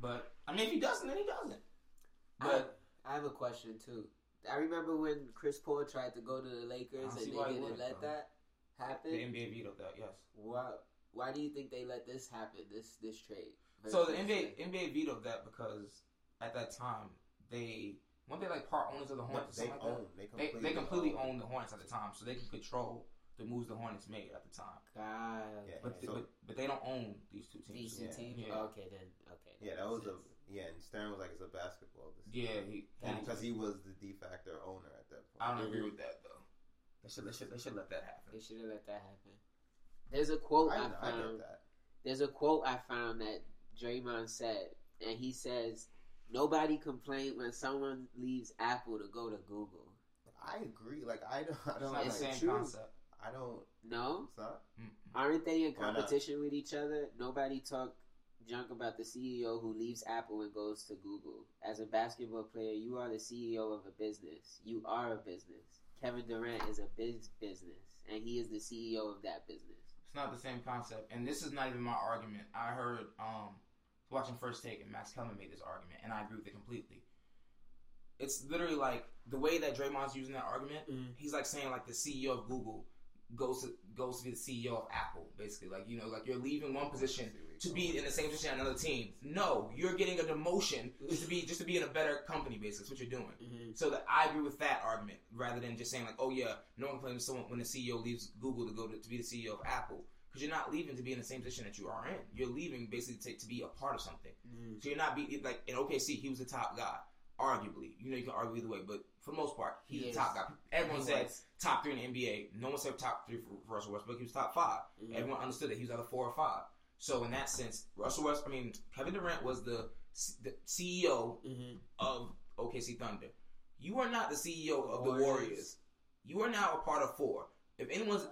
But I mean, if he doesn't, then he doesn't. But I have a question too. I remember when Chris Paul tried to go to the Lakers I don't see and they didn't wouldn't, let though. that happen. the NBA vetoed that. Yes. Why? Why do you think they let this happen? This this trade. So the versus NBA NBA vetoed that because at that time they weren't they like part owners of the Hornets. or they like own. They They, completely, they completely own. owned the Hornets at the time, so they could control the moves the Hornets made at the time. God, Yeah, But, so- but but they don't own these two teams. decent Yeah. team. Yeah. Okay, then okay. Yeah, that was a yeah. And Stern was like, "It's a basketball." This Yeah, he, and because he was the de facto owner at that point. I don't agree with that though. They should they should they should let that happen. They should have let that happen. There's a quote I, I, I found. get that. There's a quote I found that Draymond said, and he says, "Nobody complained when someone leaves Apple to go to Google." I agree. Like I don't. I It's don't. the It's like, same true. concept. I don't. No, It's not. Aren't they in competition with each other? Nobody talk junk about the CEO who leaves Apple and goes to Google. As a basketball player, you are the CEO of a business. You are a business. Kevin Durant is a biz business, and he is the CEO of that business. It's not the same concept, and this is not even my argument. I heard um watching First Take, and Max Kellerman made this argument, and I agree with it completely. It's literally like the way that Draymond's using that argument. Mhm. He's like saying like the CEO of Google goes to goes to be the CEO of Apple, basically. Like you know, like you're leaving one position to be in the same position at another team. No, you're getting a demotion just to be just to be in a better company. Basically, that's what you're doing. Mhm. So that I agree with that argument rather than just saying like, oh yeah, no one when someone when the CEO leaves Google to go to, to be the CEO of Apple because you're not leaving to be in the same position that you are in. You're leaving basically to, to be a part of something. So you're not be like in OKC, he was the top guy, arguably. You know, you can argue either way, but for the most part, he's He the top guy. Everyone He said was. top three in the NBA. No one said top three for, for Russell Westbrook. He was top 5 Mhm. Everyone understood that he was either four or five. So in that sense, Russell West, I mean, Kevin Durant was the, the CEO Mhm. of OKC Thunder. You are not the CEO of the Warriors. Warriors. You are now a part of four. If anyone's,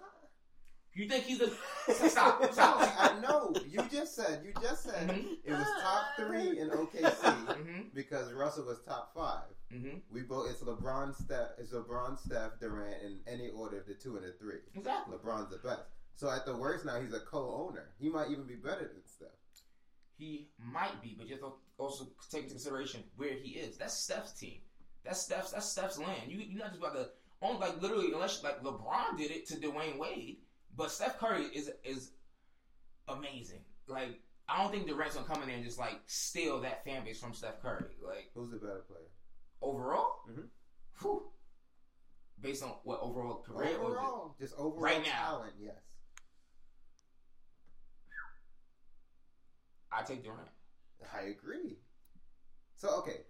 you think he's a stop, stop. I know. You just said. You just said Mhm. it was top three in OKC Mm-hmm. because Russell was top five. Mm-hmm. We both. It's LeBron, Steph. It's LeBron, Steph, Durant in any order of the two and the three. Exactly. LeBron's the best. So at the worst, now he's a co-owner. He might even be better than Steph. He might be, but you have to also take into consideration where he is. That's Steph's team. That's Steph's. That's Steph's land. You you're not just about to on like literally unless like LeBron did it to Dwyane Wade, but Steph Curry is is amazing. Like I don't think Durant's gonna come in there and just like steal that fan base from Steph Curry. Like Who's the better player? overall, Mhm. Whew. based on what overall career or Overall, just overall Right now. talent. Yes. I take Durant. I agree. So okay,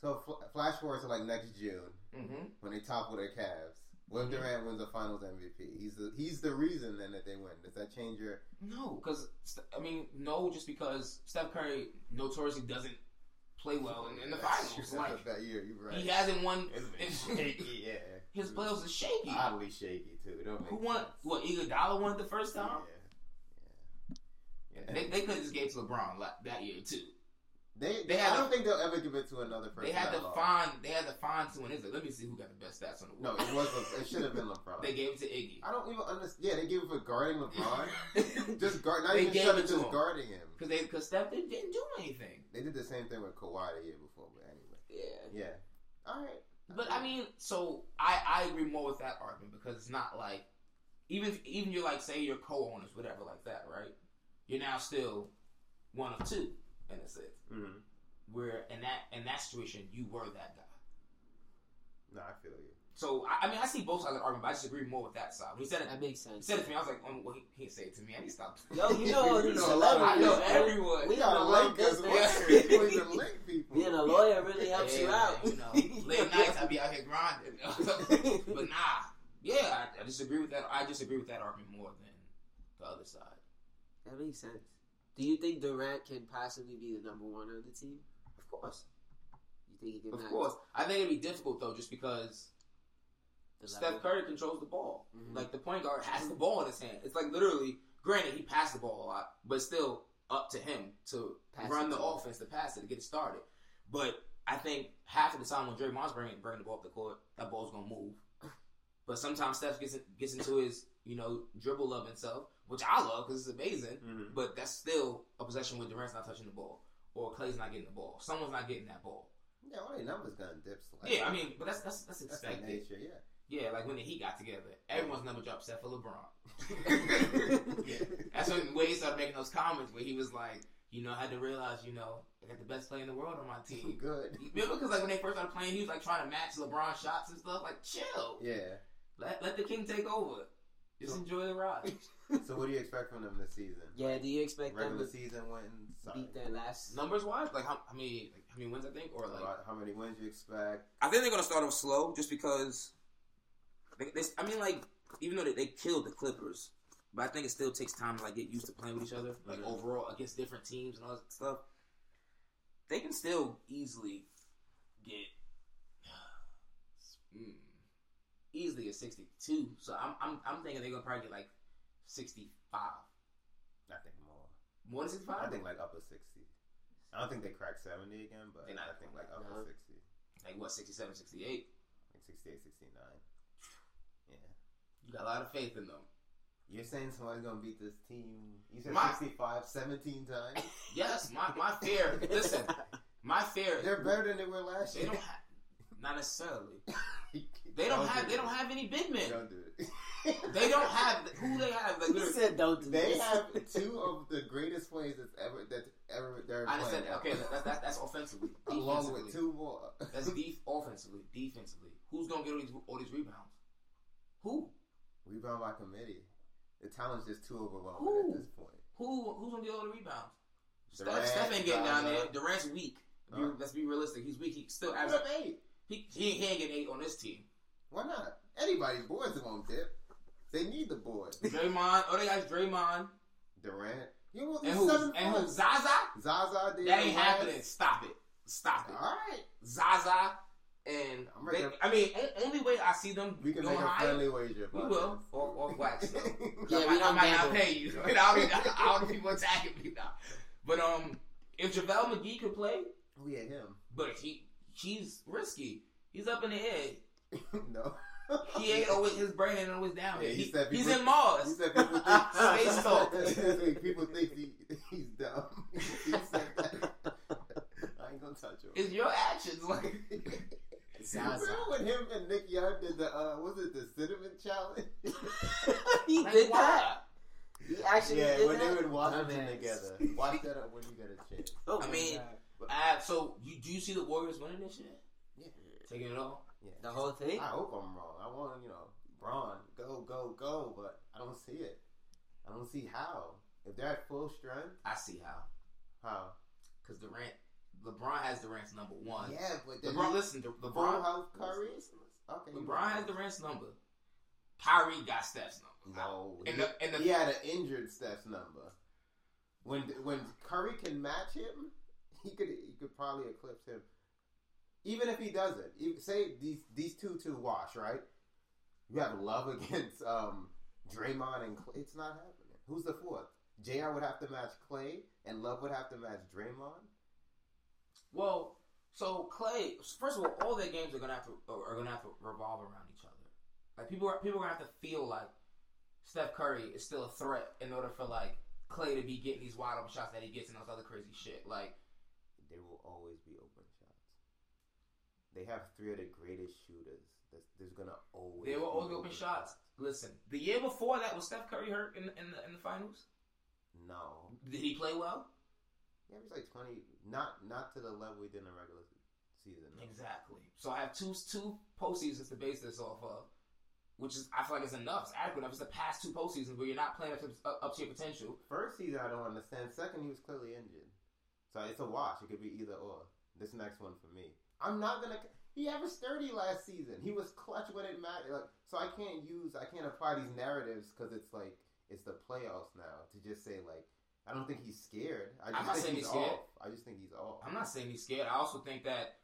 so fl- flash forward to like next June Mm-hmm. when they topple their Cavs. What if Durant wins the Finals MVP? He's the he's the reason then that they win. Does that change your? No, because I mean, no, just because Steph Curry notoriously doesn't play well in, in the finals. Like that year, you right. he hasn't won. Shaky, yeah. His playoffs are shaky. Oddly shaky too. Don't Who won? sense. What? Iguodala won it the first time. Yeah. Yeah. They, they could have just gave it to LeBron that year too. They, They they, I don't think they'll ever give it to another person. They had to long. find. They had to find someone. It's like, let me see who got the best stats on the No, it was. It should have been LeBron. They gave it to Iggy I don't even understand. Yeah, they gave it for guarding LeBron. just guard. Not They even gave shut it it, to just him. guarding him. because they because Steph didn't, didn't do anything. They did the same thing with Kawhi the year before, but anyway. Yeah. Yeah. All right. But I mean, so I I agree more with that argument because it's not like even even you're like say you're co-owners whatever like that right you're now still one of two in a sense Mm-hmm. where in that in that situation you were that guy No, I feel you. so I, I mean I see both sides of the argument but I just agree more with that side when he said it That makes he sense. said it to me I was like um, well he, he didn't say it to me I need to stop Yo, you know, You know a lot of I know celebrities. everyone We You got gotta a long link us. business. You link people. Being a lawyer really helps Yeah, you out. you know late nights I be out here grinding but nah yeah I, I disagree with that I disagree with that argument more than the other side That makes sense. Do you think Durant can possibly be the number one of the team? of course You think he can? Of not? course, I think it'd be difficult though, just because Steph. Curry controls the ball. Mhm. Like the point guard has the ball in his hand. It's like literally. Granted, he passed the ball a lot, but still up to him to Pass run the to him. offense, to pass it, to get it started. But I think half of the time when Draymond's bringing bringing the ball up the court, that ball's gonna move. But sometimes Steph gets gets into his you know dribble of himself, which I love because it's amazing. Mhm. But that's still a possession where Durant's not touching the ball or Clay's not getting the ball. Someone's not getting that ball. Yeah, all your numbers gonna dip slightly. Yeah, I mean, but that's that's that's that's the expected. nature. Yeah. Yeah, like when the Heat got together, everyone's number dropped except for LeBron. yeah. That's when Wade started making those comments where he was like, you know, I had to realize, you know, I got the best player in the world on my team. Good. Remember, because like when they first started playing, he was like trying to match LeBron shots and stuff. Like, chill. Yeah. Let let the king take over. Just So- enjoy the ride. So what do you expect from them this season? Yeah, do you expect them Regular to season wins. beat their last? Numbers wise, like how, how many like, how many wins I think, or like how many wins you expect? I think they're gonna start off slow, just because. They, they, I mean, like even though they, they killed the Clippers, but I think it still takes time to like get used to playing with each other, like Mhm. overall against different teams and all that stuff. They can still easily get mm, easily a sixty-two. So I'm I'm I'm thinking they're gonna probably get like sixty-five, I think more. more than sixty-five. I think like upper sixty. I don't think they crack seventy again, but They're not I think like upper no. sixty, like what 67, 68. like 68, 69. Yeah. You got a lot of faith in them. You're saying somebody's gonna beat this team? You said My- 65, 17 times. Yes, my my fear. listen, my fear. They're better than they were last They year. Don't necessarily. They don't have. They don't have any big men. Don't do it. They don't have who they have. Like, He said don't do They this. have two of the greatest players that's ever that ever they're I playing. understand. now. Okay, that, that, that's offensively. along with two more. That's def- offensively. Defensively, who's gonna get all these all these rebounds? Who? Rebound by committee. The talent's just too overwhelming Who? at this point. Who? Who's gonna get all the rebounds? Durant, Steph, Steph ain't getting down there. Durant's weak. Be- Huh? Let's be realistic. He's weak. He still Put averages. eight. He, he, he ain't getting eight on this team. Why not? Anybody's boards are gonna dip. They need the board. Draymond. Oh, they got Draymond. Durant. You know, And he's who? seven And who? Zaza. Zaza did. That ain't last- happening. Stop it. Stop it. All right. Zaza and I'm they, ready. I mean, only way I see them We can going make a high, friendly wager. we about will off, off wax. Yeah, I we might, I don't might not gamble. pay you. And I'll be, I don't know people attacking me now. But um, if JaVale McGee could play, this. Oh yeah, him. but he he's risky. He's up in the air. no. He ain't always his brain ain't always down Yeah, he He- said he's in Mars. He said people think Space talk. People think he, he's dumb. he said that. I ain't gonna touch him. It's your actions, like Zaza. Remember when him and Nick Young did the uh, was it the cinnamon challenge? he like, did why? that. He actually yeah, did when that. they were in Washington Dumbass. together. Watch that up when you get a chance. Oh I mean, God. Uh, so you do you see the Warriors winning this year? Yeah. Taking it all. Yeah. the whole thing. I hope I'm wrong. I want you know, Braun, go, go, go, but I don't see it. I don't see how. If they're at full strength, I see how. how? Because Durant, LeBron has Durant's number one. Yeah, but LeBron, listen, full LeBron, house Curry. Okay, LeBron has. Durant's number. Kyrie got Steph's number. No, In he, the- in the- he had an injured Steph's number. When when Curry can match him, he could he could probably eclipse him. Even if he doesn't, say these these two to wash right. You have Love against um, Draymond and Clay. It's not happening. Who's the fourth? Jr. would have to match Clay, and Love would have to match Draymond. Well, so Clay, first of all, all their games are gonna have to are gonna have to revolve around each other. Like people, are, people are gonna have to feel like Steph Curry is still a threat in order for like Clay to be getting these wide open shots that he gets and those other crazy shit. Like There will always be open shots. They have three of the greatest shooters. There's, there's gonna always there were be always open shots. Listen, the year before that was Steph Curry hurt in in the, in the finals. No, Did he play well? Yeah, was like twenty. Not not to the level we did in the regular season. no. Exactly. So I have two two postseasons to base this off of, which is I feel like it's enough. It's adequate enough. It's the past two postseasons where you're not playing up to, up to your potential. First season, I don't understand. Second, he was clearly injured, so it's a wash. It could be either or. This next one for me. I'm not gonna. He averaged thirty last season. He was clutch when it mattered. Like, so I can't use. I can't apply these narratives because it's like it's the playoffs now to just say like. I don't think he's scared. I just I'm not think saying he's he's scared. off. I just think he's off. I'm not saying he's scared. I also think that,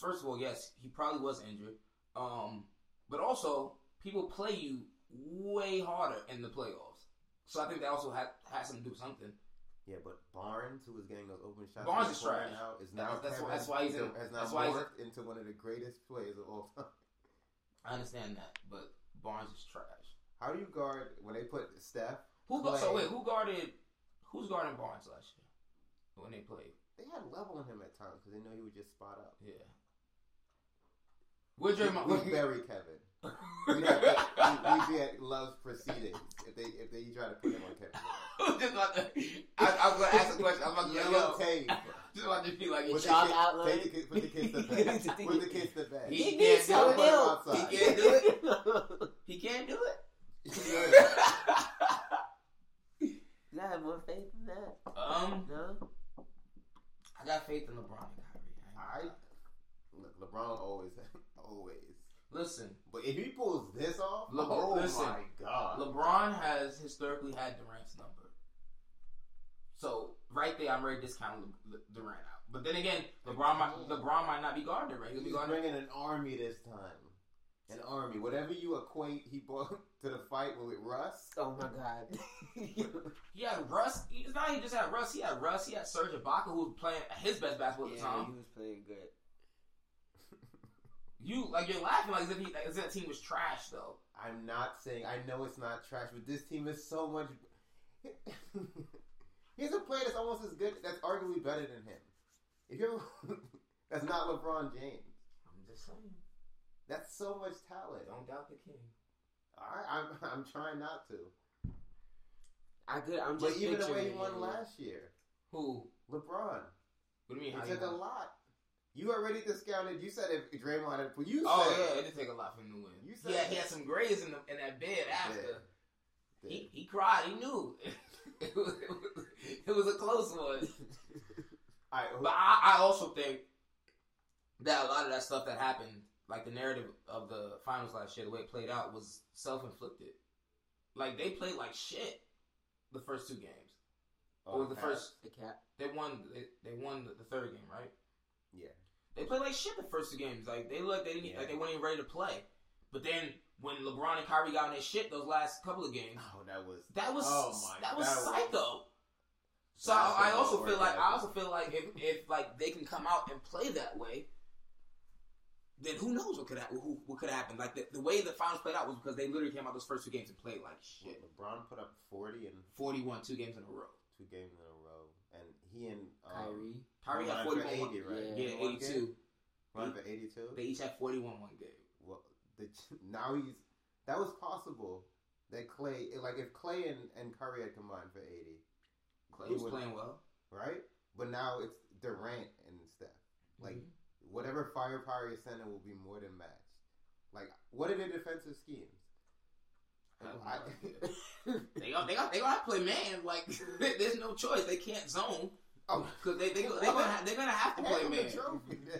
first of all, yes, he probably was injured. Um, but also people play you way harder in the playoffs. So I think that also had has something to do with something. Yeah, but Barnes, who was getting those open shots, Barnes is trash. Out, is now that's why- Kevin- that's why he's in- has now that's why he's morphed into one of the greatest players of all time. I understand that, but Barnes is trash. How do you guard when they put Steph? Who Clay- so wait, who guarded? Who's guarding Barnes last year when they played? They had level on him at times because they know he would just spot up. Yeah. Where Draymond? We bury Kevin. We'd, have, we- we'd be Love's proceedings if they if they try to put him on Kevin. I was just about to. I, I was going to ask a question. I was about to be like, Yellow yo, tape. just about to be like, Put the, chalk kid, outline. take the, kid- put the kids to bed. put the kids to bed. He He can't needs do some it. Milk. He can't do it. He can't do it. You gotta have more faith in that. Um, No? I got faith in LeBron and Kyrie. I, I ain't- LeBron always always. Listen. But if he pulls this off, Le- oh listen, my god! LeBron has historically had Durant's number. So right there, I'm ready to discount Le- Le- Durant out. But then again, LeBron might LeBron might not be guarding Durant. He'll be He's guarding. bringing an army this time. An army. Whatever you equate he brought to the fight with Russ. Oh my god. He had Russ. It's not he just had Russ. He had Russ. He had Serge Ibaka, who was playing his best basketball at the time. he was playing good. You like you're laughing like as if he, like, as if that team was trash though. I'm not saying I know it's not trash, but this team is so much. He's a player that's almost as good. That's arguably better than him. If you're, that's not LeBron James. I'm just saying. That's so much talent. Don't doubt the king. I, I'm I'm trying not to. I could. I'm But just even the way he won last year, Who? LeBron, What do you mean? it took a lot. You already discounted. You said if Draymond had, you oh, said, Oh yeah, it did take a lot for him to win. You said yeah, he had some grays in the, in that bed after. Yeah. He he cried. He knew it was, it was a close one. All right, But I, I also think that a lot of that stuff that happened, like the narrative of the finals last year, the way it played out, was self inflicted. Like they played like shit the first two games, Oh, or the first The cap. they won they, they won the, the third game, right? yeah. They played like shit the first two games. Like they looked, they didn't, Yeah. like they weren't even ready to play. But then when LeBron and Kyrie got on their shit those last couple of games, Oh, that was that was Oh my, that was that was- psycho. So I, I, also feel like I also feel like if, if like they can come out and play that way, then who knows what could ha- who, what could happen? Like the, the way the finals played out was because they literally came out those first two games and played like shit. LeBron put up forty and Forty one, two games in a row. two games in a row, he and um, Kyrie. Kyrie had ran forty for one. 80, right? Yeah. Yeah, In one eighty game? two. Run for eighty-two. They each had forty one one game. well, the, now he's that was possible. That Clay, like if Clay and, and Curry had combined for eighty, Clay He was would- playing well. right? But now it's Durant and Steph. Like Mm-hmm. whatever firepower you're sending will be more than matched. Like what are their defensive schemes? I I- they got they got they gonna have to play man. Like there's no choice. They can't zone oh, because they they they gonna have, they're gonna have to play man.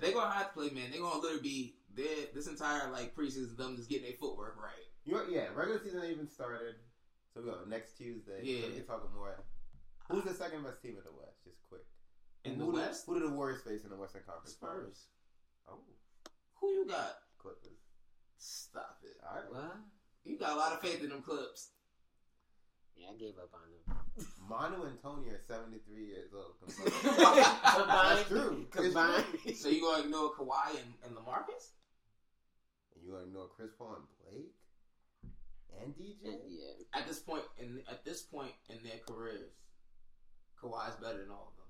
They're gonna have to play man. They're gonna literally be they this entire like preseason of them just getting their footwork right. You know, yeah, regular season ain't even started. So we go next Tuesday. Yeah. So we can talk more. Who's the second best team in the West? Just quick. In the who West, Do, who do the Warriors face in the Western Conference? Spurs. Oh, Who you got? Clippers. Stop it. All right. What? You got a lot of faith in them clips. Yeah, I gave up on them. Manu and Tony are 73 years old. Combined. That's true. Combined. true. So you gonna ignore Kawhi and, and Lamarcus? And you want to know Chris Paul and Blake and DJ? Yeah. At this point in at this point in their careers, Kawhi's better than all of them.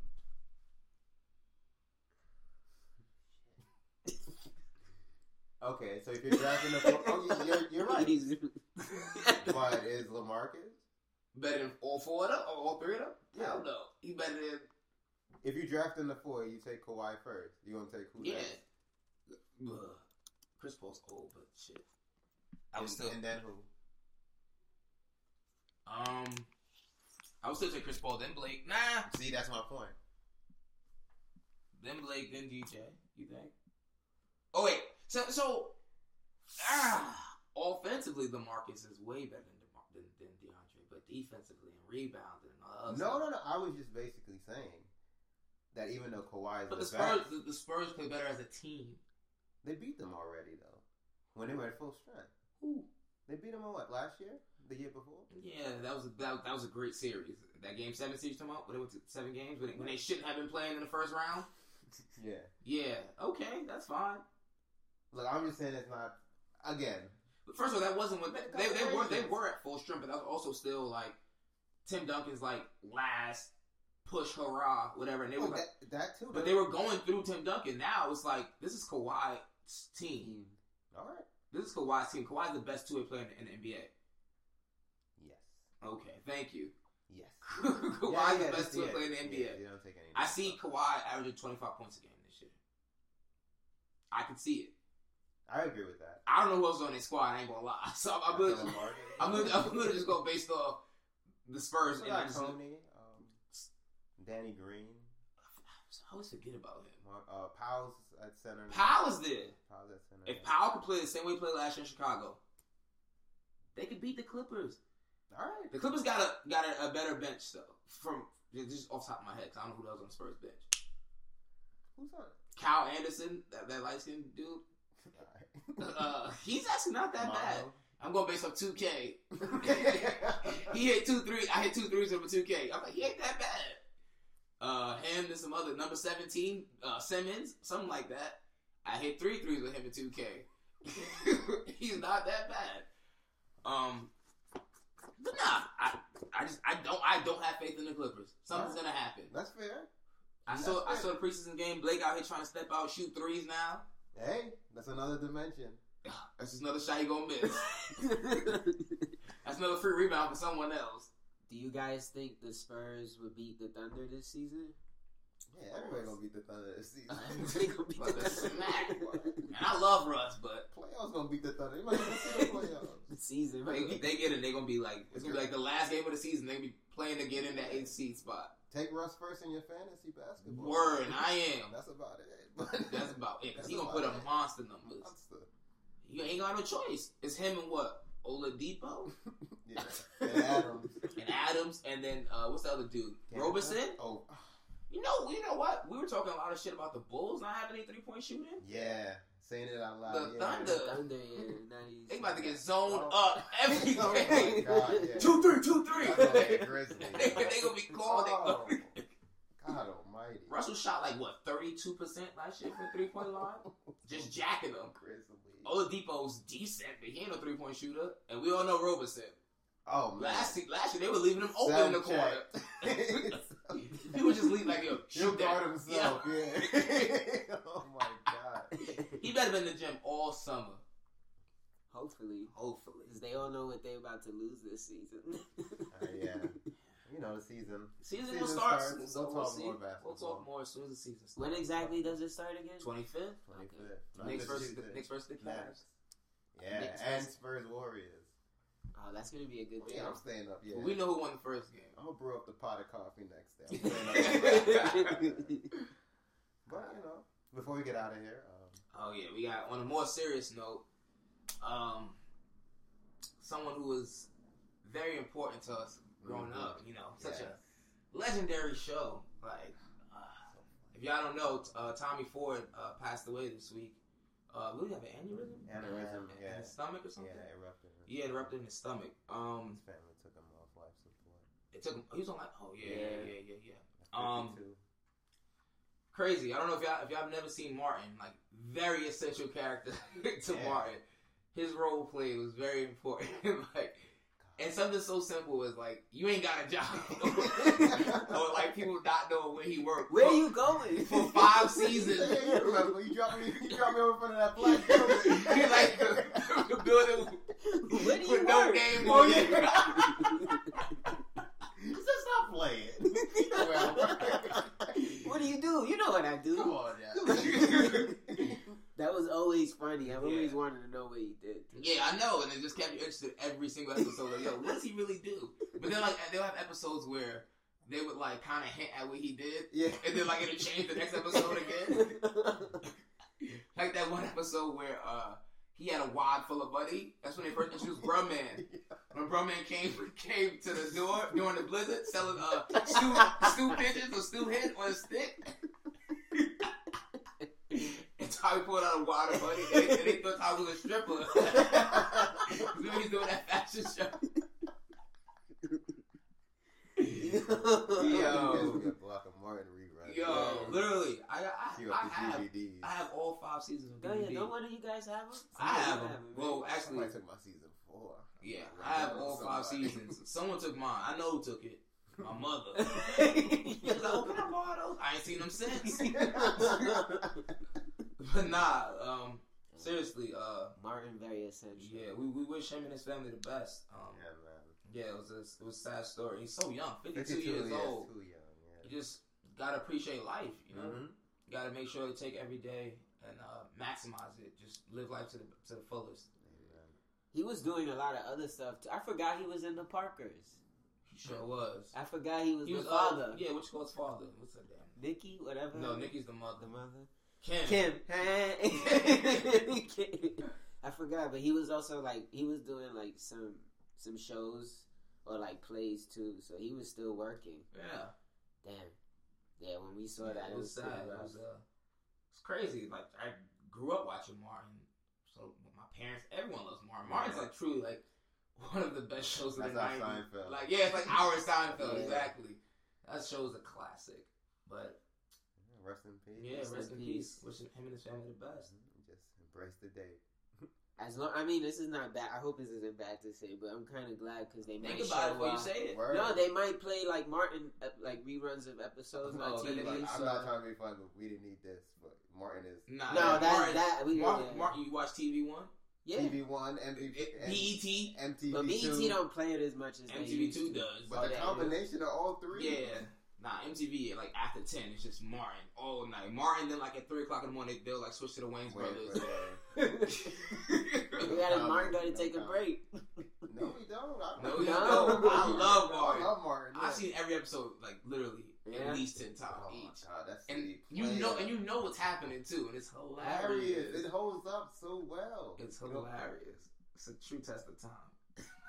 Okay, so if you're drafting the four, oh, you- you're, you're right. He's- But is Lamarcus? Better than all four of them or all three of them? Yeah. Hell no. He better than If you draft in the four, you take Kawhi first. You gonna take who? yeah. Ugh. Chris Paul's old, but shit. I was still And then who? um. I would still take Chris Paul, then Blake. Nah, See, that's my point. then Blake, then DJ. You think? Oh wait, so so ah, offensively, LaMarcus is way better than DeMar- than, than DeAndre, but defensively and rebounding and all that. No, no, no. I was just basically saying that even though Kawhi is But the Spurs, best, the, the Spurs play better as a team. They beat them already though. When they were at full strength. Who? They beat them on what last year? The year before? Yeah, that was a, that, that was a great series. That game seven series come out when they went to seven games when they, when they shouldn't have been playing in the first round. Yeah. Yeah, okay, that's fine. Look, I'm just saying it's not. Again, But first of all, that wasn't what they, they, they were. They were at full strength, but that was also still like Tim Duncan's like last push hurrah, whatever. And they oh, were like, that, that too. but though. they were going through Tim Duncan. Now it's like this is Kawhi's team. Mm-hmm. All right. This is Kawhi's team. Kawhi's the best two way player in the, in the NBA. Yes. Okay, thank you. Yes. Kawhi's Yeah, yeah, the best just- two way yeah, player in the NBA. yeah, you don't take any I see about Kawhi averaging twenty five points a game this year. I can see it. I agree with that. I don't know who else on their squad. I ain't gonna lie. So I'm, I'm, gonna, Martin. I'm, gonna, I'm gonna just go based off the Spurs. We and Tony, um, Danny Green, I always forget about him. Uh, Pau's at center. Pau's there. Pau's at center. If. Powell could play the same way he played last year in Chicago, they could beat the Clippers. All right. The Clippers got a got a, a better bench though. From just off the top of my head, 'cause I don't know who else on the Spurs bench. Who's on? Kyle Anderson, that, that light skinned dude. Right. Uh, he's actually not that bad. I'm going based off 2K. he hit two three. I hit two threes over 2K. I'm like, he ain't that bad. Uh, him and some other number 17, uh, Simmons, something like that. I hit three threes with him in 2K. He's not that bad. Um, but nah, I, I just I don't I don't have faith in the Clippers. Something's gonna happen. That's fair. I saw I saw the preseason game. Blake out here trying to step out, shoot threes now. Hey, that's another dimension. That's just another shot he gonna miss. That's another free rebound for someone else. Do you guys think the Spurs would beat the Thunder this season? Yeah, everybody gonna beat the Thunder this season. They gonna beat But the the smack. And I love Russ, but Playoffs gonna beat the Thunder. You might even see the playoffs. The season, right? if they get it, they gonna be like it's gonna be like the last game of the season. They gonna be playing to get in that eighth seed spot. Take Russ first in your fantasy basketball. Word, I am. That's about it. But That's about it. Cause he gonna put up monster numbers. Monster. You ain't got no choice. It's him and what Oladipo Yeah. And Adams. and Adams, and then uh, what's the other dude? Can't- Oh, You know, you know what? We were talking a lot of shit about the Bulls not having any three point shooting. yeah. Saying it out loud. The yeah. Thunder. Thunder, yeah, 90s. They about to get zoned Oh. up every Oh my game. God, yeah. Two three, two three. That's like the Grizzlies. they, they gonna be called. Oh, God almighty. Russell shot like what thirty two percent last year from three point line, just jacking them. Grizzlies. Oladipo's decent, but he ain't no three point shooter, and we all know Roberson. Oh, man. Last se- last year they were leaving him open in the Self corner. check. he would just leave like yo, He'll shoot guard that. himself. Yeah. oh my God. He better been in the gym all summer. Hopefully. Hopefully. Because they all know what they're about to lose this season. Uh, yeah. You know the season. Season, will start. soon, so We'll we'll talk see. more We'll talk more as soon as the season starts. when exactly does it start again? Twenty fifth. Twenty fifth. Knicks versus the Knicks versus the Cavs. Yeah, Knicks and Spurs Warriors. Oh, that's going to be a good game. Yeah, I'm staying up. Yeah, We know who won the first game. I'm gonna brew up the pot of coffee next day. I'm up. but you know, before we get out of here, um, Oh yeah, we got on a more serious note, um, someone who was very important to us growing Mhm. up. You know, such Yes. a legendary show. Like, uh, if y'all don't know, uh, Tommy Ford uh, passed away this week. Uh, what have an aneurysm? Aneurysm, yeah. in his stomach or something. yeah, it erupted. Had erupted in his stomach. Um, His family took him off life support. it took him. He was on like, oh yeah, yeah, Yeah. yeah, yeah, yeah. Um, 52. Crazy. I don't know if y'all if y'all have never seen Martin, like very essential character to Yeah. Martin. His role play was very important. like and something so simple as like you ain't got a job. or like people not knowing where he worked. Where for, you going? for five seasons. Yeah, you remember when you dropped me, you dropped me over in front of that black building. He like the building Where do you with no work? name Oh, on yeah. it. He said, "Stop playing." well, what do you do? You know what I do. come on, now. That was always funny. I've always Yeah. wanted to know what he did. Yeah, I know, and it just kept you interested every single episode. Like, yo, what does he really do? But then, like, they'll have episodes where they would like kind of hint at what he did, Yeah. and then like it'll change the next episode again. like that one episode where uh he had a wad full of buddy. That's when they first introduced Bruh-Man. When Bruh-Man came came to the door during the blizzard, selling uh stew stew pigeons or stew head on a stick. and Tommy pulled out a water buddy, and they, and they thought Tommy was a stripper. we was doing that fashion show. Yo, will get Block of Martin rerun. Yo, literally, I, I, Queue I, have, DVDs. I have all five seasons of yeah, DVD. don't one you guys have them? I have them. Well, actually, I took my season four. yeah, Right I have now, all five seasons. Someone took mine. I know who took it. My mother. She was like, "Oh, can I borrow those?" I ain't seen them since. but nah, um, seriously, uh, Martin, very essential. yeah, we, we wish him and his family the best. Um, yeah, man. yeah, it was a, it was a sad story. He's so young, 52, 52 years old. Too young, yeah. You just gotta appreciate life, you know. Mhm. You gotta make sure to take every day and uh, maximize it. Just live life to the to the fullest. He was doing a lot of other stuff too. I forgot he was in the Parkers. He sure was. I forgot he was He the was father. Uh, yeah, which goes father? What's her name? Nikki, whatever. No, Nikki's the mother. the mother. Kim. Kim. I forgot, but he was also like he was doing like some some shows or like plays too. So he was still working. Yeah. Damn. Yeah, when we saw Yeah, that, it was sad. pretty It was uh, it's crazy. Like I grew up watching Martin, so my parents, everyone loves Martin. Martin's like truly like one of the best shows of That's the nineties. Like yeah, it's like our Seinfeld Yeah. exactly. That show's a classic. But Yeah, Rest in peace. yeah, Rest rest, in in peace. peace. Wishing him and his family the best. Just embrace the day. As long, I mean, this is not bad. I hope this isn't bad to say, but I'm kind of glad because they Think might about it show, before you uh, say it. Word. No, they might play like Martin, ep- like reruns of episodes No, on they- TV. they- I'm not trying to be funny, but we didn't need this. But Martin is Nah, No, nah, that- Martin, that- we- Mark, yeah. Mark, you watch TV One, yeah, TV One, MTV, BET, MTV but BET don't play it as much as they MTV Two does. But Oh, the they- combination of all three. Yeah. Nah, MTV like after ten, it's just Martin all night. Martin then like at three o'clock in the morning they'll like switch to the Wayans Wait, Brothers. wait, We got No Martin got to comment, take no a comment. break. No, we don't. I, No, we No. don't. I love Martin. I Martin. love Martin. I've seen every episode like literally Yeah. at least ten times Oh each. god, that's And you know, and you know what's happening too, and it's hilarious. hilarious. It holds up so well. It's hilarious. It's a true test of time.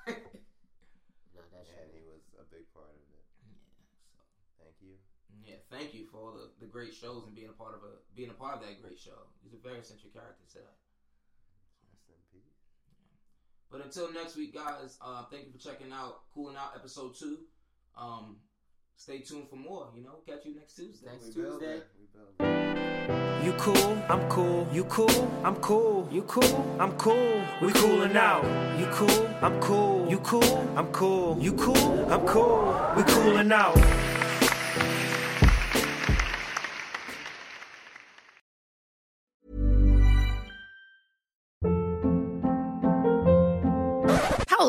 No, that's And he was a big part of it. Yeah, so Thank you. Yeah, thank you for all the, the great shows and being a part of a being a part of that great show. He's a very central character to that. Rest in peace. But until next week, guys, uh, thank you for checking out Cooling Out episode two. Um, stay tuned for more. You know, catch you next Tuesday. Next We Tuesday. build it. We build it. You cool, I'm cool. You cool, I'm cool. You cool, I'm cool. We coolin' out. You cool, I'm cool. You cool, I'm cool. You cool, I'm cool. We coolin' out.